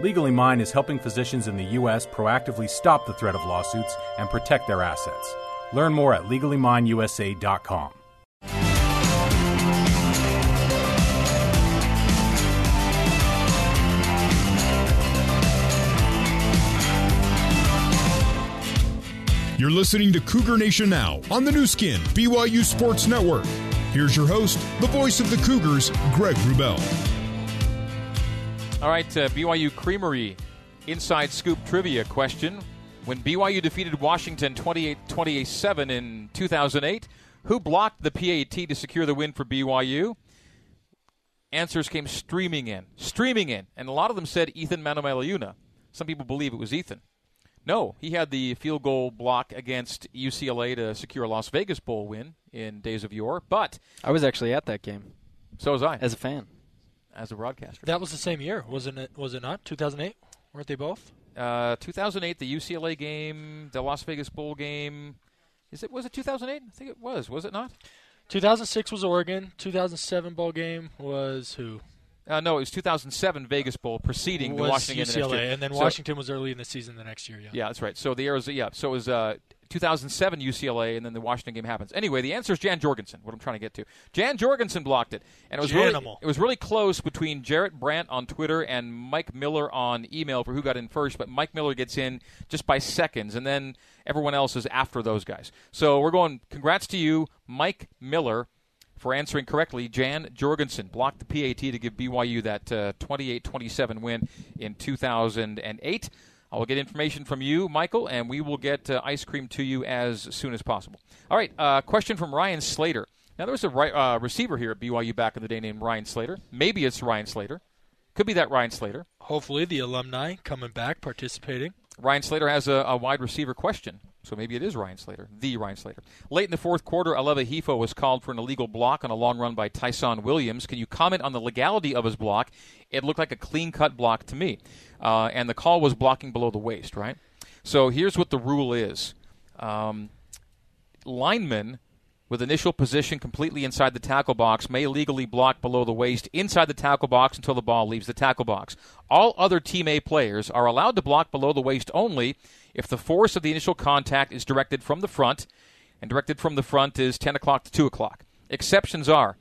Legally Mine is helping physicians in the U.S. proactively stop the threat of lawsuits and protect their assets. Learn more at legallymineusa.com. You're listening to Cougar Nation Now on the Nu Skin, BYU Sports Network. Here's your host, the voice of the Cougars, Greg Wrubell. All right, uh, BYU Creamery inside scoop trivia question When BYU defeated Washington 28 27 in 2008, who blocked the PAT to secure the win for BYU? Answers came streaming in, streaming in, and a lot of them said Ethan Manuel Some people believe it was Ethan. No, he had the field goal block against UCLA to secure a Las Vegas Bowl win in days of yore. But I was actually at that game. So was I, as a fan, as a broadcaster. That was the same year, wasn't it? Was it not 2008? Weren't they both? Uh, 2008, the UCLA game, the Las Vegas Bowl game. Is it? Was it 2008? I think it was. Was it not? 2006 was Oregon. 2007 bowl game was who? Uh, no, it was 2007 Vegas Bowl preceding was the Washington UCLA, game the next year. and then So- Washington was early in the season the next year. Yeah. Yeah, that's right. So the Arizona, yeah, so it was uh, 2007 UCLA, and then the Washington game happens. Anyway, the answer is Jan Jorgensen. What I'm trying to get to, Jan Jorgensen blocked it, and it was really it was really close between Jarrett Brandt on Twitter and Mike Miller on email for who got in first. But Mike Miller gets in just by seconds, and then everyone else is after those guys. So we're going. Congrats to you, Mike Miller. For answering correctly, Jan Jorgensen blocked the PAT to give BYU that uh, 28-27 win in 2008. I will get information from you, Michael, and we will get uh, ice cream to you as soon as possible. All right, uh, question from Ryan Slater. Now, there was a uh, receiver here at BYU back in the day named Ryan Slater. Maybe it's Ryan Slater. Could be that Ryan Slater. Hopefully, the alumni coming back, participating. Ryan Slater has a, a wide receiver question, so maybe it is Ryan Slater, the Ryan Slater. Late in the fourth quarter, Aleva Hifo was called for an illegal block on a long run by Ty'Son Williams. Can you comment on the legality of his block? It looked like a clean cut block to me, uh, and the call was blocking below the waist, right? So here's what the rule is: um, linemen with initial position completely inside the tackle box may legally block below the waist inside the tackle box until the ball leaves the tackle box. All other Team A players are allowed to block below the waist only if the force of the initial contact is directed from the front, and directed from the front is 10 o'clock to 2 o'clock. Exceptions are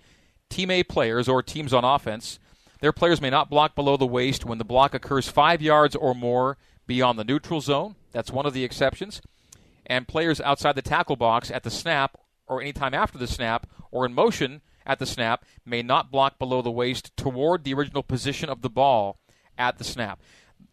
Team A players or teams on offense. Their players may not block below the waist when the block occurs five yards or more beyond the neutral zone. That's one of the exceptions. And players outside the tackle box at the snap or any time after the snap or in motion at the snap may not block below the waist toward the original position of the ball at the snap.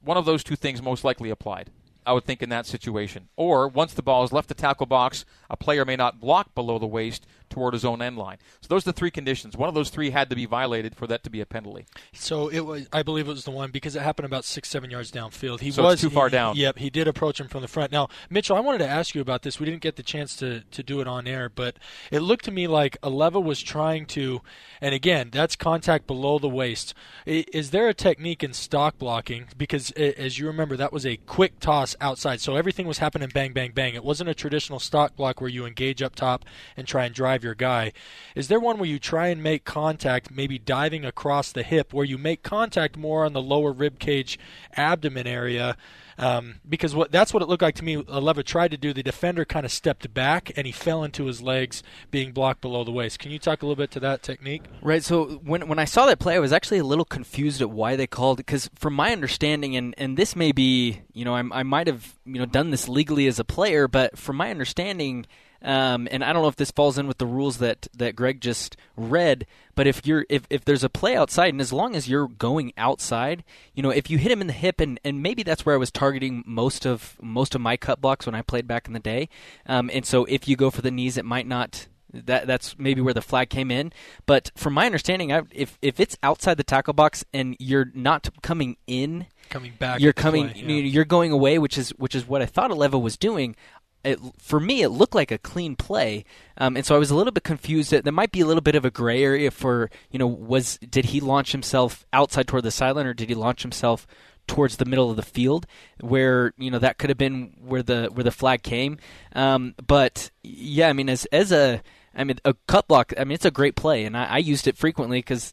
One of those two things most likely applied. I would think in that situation. Or once the ball has left the tackle box, a player may not block below the waist toward his own end line. So those are the three conditions. One of those three had to be violated for that to be a penalty. So it was, I believe it was the one because it happened about six, seven yards downfield. He So it's was too far he- down. Yep, he did approach him from the front. Now, Mitchell, I wanted to ask you about this. We didn't get the chance to to do it on air, but it looked to me like Aleva was trying to, and again, that's contact below the waist. Is there a technique in stock blocking? Because as you remember, that was a quick toss outside, so everything was happening bang, bang, bang. It wasn't a traditional stock block where you engage up top and try and drive your guy. Is there one where you try and make contact, maybe diving across the hip, where you make contact more on the lower rib cage, abdomen area? Um, because what that's what it looked like to me. Aleva tried to do. The defender kind of stepped back and he fell into his legs, being blocked below the waist. Can you talk a little bit to that technique? Right. So when when I saw that play, I was actually a little confused at why they called it because, from my understanding, and and this may be, you know, I'm, I might have you know done this legally as a player, but from my understanding. Um, and I don't know if this falls in with the rules that, that Greg just read, but if you're if, if there's a play outside, and as long as you're going outside, you know, if you hit him in the hip, and, and maybe that's where I was targeting most of most of my cut blocks when I played back in the day. Um, and so if you go for the knees, it might not that that's maybe where the flag came in. But from my understanding, I, if if it's outside the tackle box and you're not coming in, Coming back you're coming, play, you- you're going away, which is which is what I thought Aleva was doing. It, for me, it looked like a clean play, um, and so I was a little bit confused. That there might be a little bit of a gray area for you know was did he launch himself outside toward the sideline or did he launch himself towards the middle of the field where you know that could have been where the where the flag came. Um, but yeah, I mean as as a I mean a cut block. I mean it's a great play, and I, I used it frequently because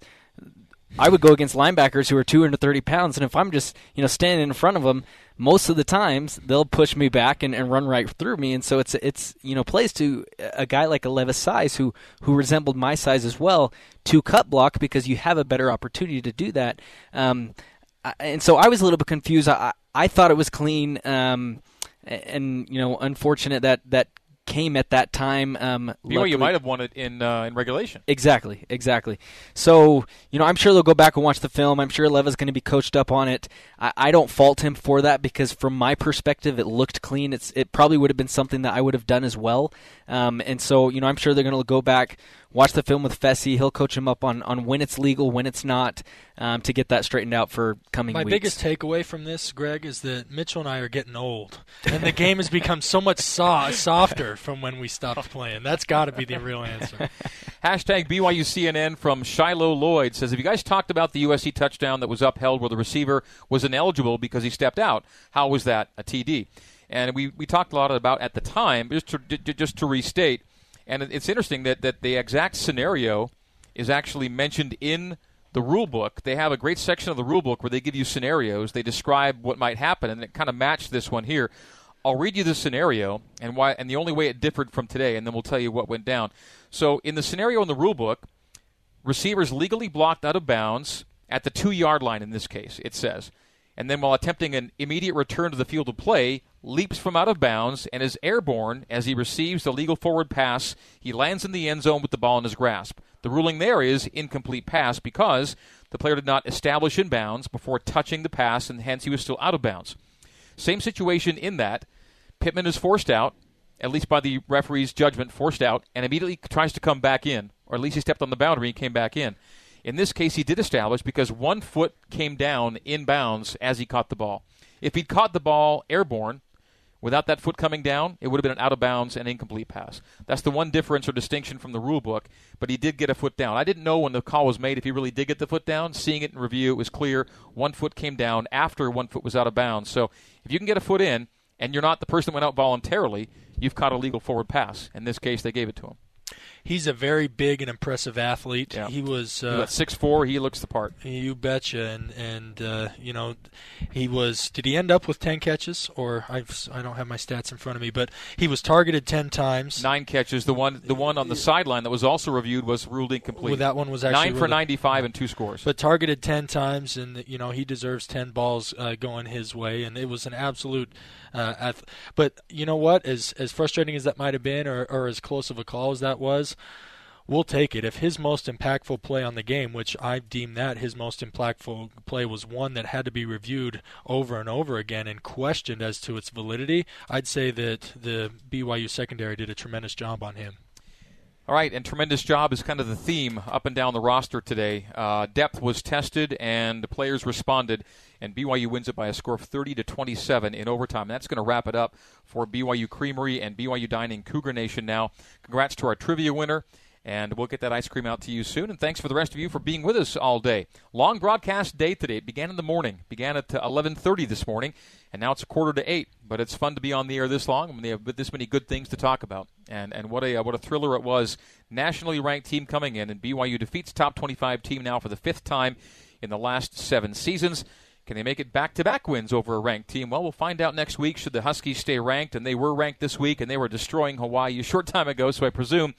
I would go against linebackers who are 230 pounds, and if I'm just you know standing in front of them, most of the times they'll push me back and, and run right through me, and so it's it's you know plays to a guy like Aleva's size who who resembled my size as well to cut block because you have a better opportunity to do that. Um, and so I was a little bit confused. I I thought it was clean, um, and you know unfortunate that that came at that time. Um, BYU might have won it in uh, in regulation. Exactly, exactly. So, you know, I'm sure they'll go back and watch the film. I'm sure Leva's going to be coached up on it. I, I don't fault him for that because, from my perspective, it looked clean. It's it probably would have been something that I would have done as well. Um, and so, you know, I'm sure they're going to go back, watch the film with Fesi. He'll coach him up on, on when it's legal, when it's not, um, to get that straightened out for coming My weeks. biggest takeaway from this, Greg, is that Mitchell and I are getting old, and the game has become so much so- softer from when we stopped playing. That's got to be the real answer. Hashtag BYU CNN from Shiloh Lloyd says, Have you guys talked about the USC touchdown that was upheld where the receiver was ineligible because he stepped out? How was that a TD? And we, we talked a lot about at the time, just to, just to restate, and it's interesting that, that the exact scenario is actually mentioned in the rule book. They have a great section of the rule book where they give you scenarios, they describe what might happen, and it kind of matched this one here. I'll read you the scenario and why, and the only way it differed from today, and then we'll tell you what went down. So, in the scenario in the rule book, receivers legally blocked out of bounds at the two yard line in this case, it says. And then while attempting an immediate return to the field of play, leaps from out of bounds and is airborne as he receives the legal forward pass. He lands in the end zone with the ball in his grasp. The ruling there is incomplete pass because the player did not establish in bounds before touching the pass and hence he was still out of bounds. Same situation in that Pittman is forced out, at least by the referee's judgment, forced out, and immediately tries to come back in, or at least he stepped on the boundary and came back in. In this case, he did establish because one foot came down in bounds as he caught the ball. If he'd caught the ball airborne, without that foot coming down, it would have been an out of bounds and incomplete pass. That's the one difference or distinction from the rule book, but he did get a foot down. I didn't know when the call was made if he really did get the foot down. Seeing it in review, it was clear one foot came down after one foot was out of bounds. So if you can get a foot in and you're not the person that went out voluntarily, you've caught a legal forward pass. In this case, they gave it to him. He's a very big and impressive athlete. He was uh, six four. He looks the part. You betcha, and and uh, you know, he was. Did he end up with ten catches, or I've, I don't have my stats in front of me, but he was targeted ten times. Nine catches. The one the one on the sideline that was also reviewed was ruled incomplete. Well, that one was actually nine for ninety five and two scores. but targeted 10 times and you know he deserves 10 balls uh, going his way and it was an absolute uh, ath- but you know what as as frustrating as that might have been or, or as close of a call as that was we'll take it. If his most impactful play on the game which I deem that his most impactful play was one that had to be reviewed over and over again and questioned as to its validity I'd say that the BYU secondary did a tremendous job on him All right, and tremendous job is kind of the theme up and down the roster today. Uh, depth was tested, and the players responded, and BYU wins it by a score of 30 to 27 in overtime. That's going to wrap it up for BYU Creamery and BYU Dining Cougar Nation. Now, congrats to our trivia winner. And we'll get that ice cream out to you soon. And thanks for the rest of you for being with us all day. Long broadcast day today. It began in the morning. Began at uh, 11:30 this morning, and now it's a quarter to eight. But it's fun to be on the air this long when they have this many good things to talk about. And and what a uh, what a thriller it was. Nationally ranked team coming in, and BYU defeats top 25 team now for the fifth time in the last seven seasons. Can they make it back to back wins over a ranked team? Well, we'll find out next week should the Huskies stay ranked, and they were ranked this week, and they were destroying Hawaii a short time ago, so I presume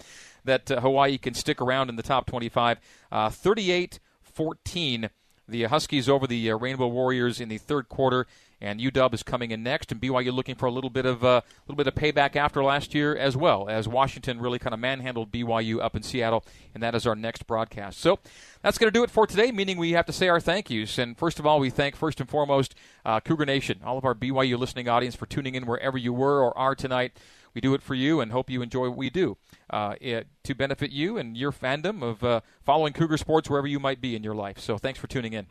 that uh, Hawaii can stick around in the top 25. Uh, 38 14, the Huskies over the uh, Rainbow Warriors in the third quarter. And UW is coming in next, and BYU looking for a little bit of a uh, little bit of payback after last year as well, as Washington really kind of manhandled BYU up in Seattle, and that is our next broadcast. So that's going to do it for today. Meaning we have to say our thank yous, and first of all, we thank first and foremost uh, Cougar Nation, all of our BYU listening audience for tuning in wherever you were or are tonight. We do it for you, and hope you enjoy what we do uh, it, to benefit you and your fandom of uh, following Cougar sports wherever you might be in your life. So thanks for tuning in.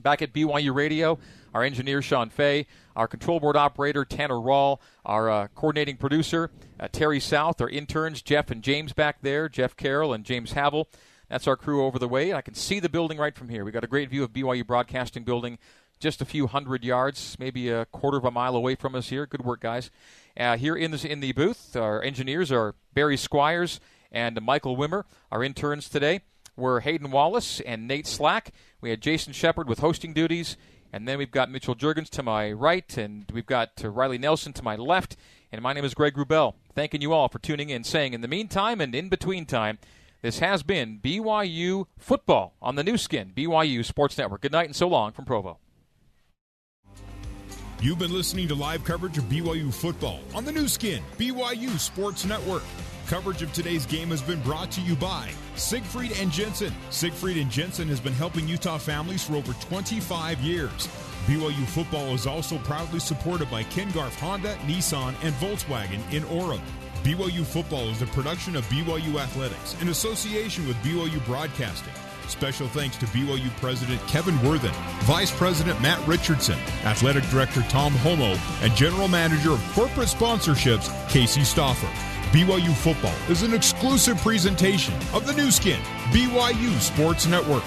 Back at BYU Radio, our engineer Sean Fay, our control board operator Tanner Rawl, our uh, coordinating producer uh, Terry South, our interns Jeff and James back there, Jeff Carroll and James Havel. That's our crew over the way. I can see the building right from here. We got a great view of BYU Broadcasting Building, just a few hundred yards, maybe a quarter of a mile away from us here. Good work, guys. Uh, here in the in the booth, our engineers are Barry Squires and Michael Wimmer. Our interns today were Hayden Wallace and Nate Slack. We had Jason Shepard with hosting duties. And then we've got Mitchell Juergens to my right, and we've got uh, Riley Nelson to my left. And my name is Greg Wrubell. Thanking you all for tuning in, saying in the meantime and in between time, this has been BYU Football on the Nu Skin, BYU Sports Network. Good night and so long from Provo. You've been listening to live coverage of BYU football on the Nu Skin, BYU Sports Network. Coverage of today's game has been brought to you by Siegfried and Jensen. Siegfried and Jensen has been helping Utah families for over 25 years. BYU football is also proudly supported by Ken Garff Honda, Nissan, and Volkswagen in Orem. BYU football is a production of BYU Athletics in association with BYU Broadcasting. Special thanks to BYU President Kevin Worthen, Vice President Matt Richardson, Athletic Director Tom Holmoe, and General Manager of Corporate Sponsorships Casey Stoffer. BYU football is an exclusive presentation of the Nu Skin, BYU Sports Network.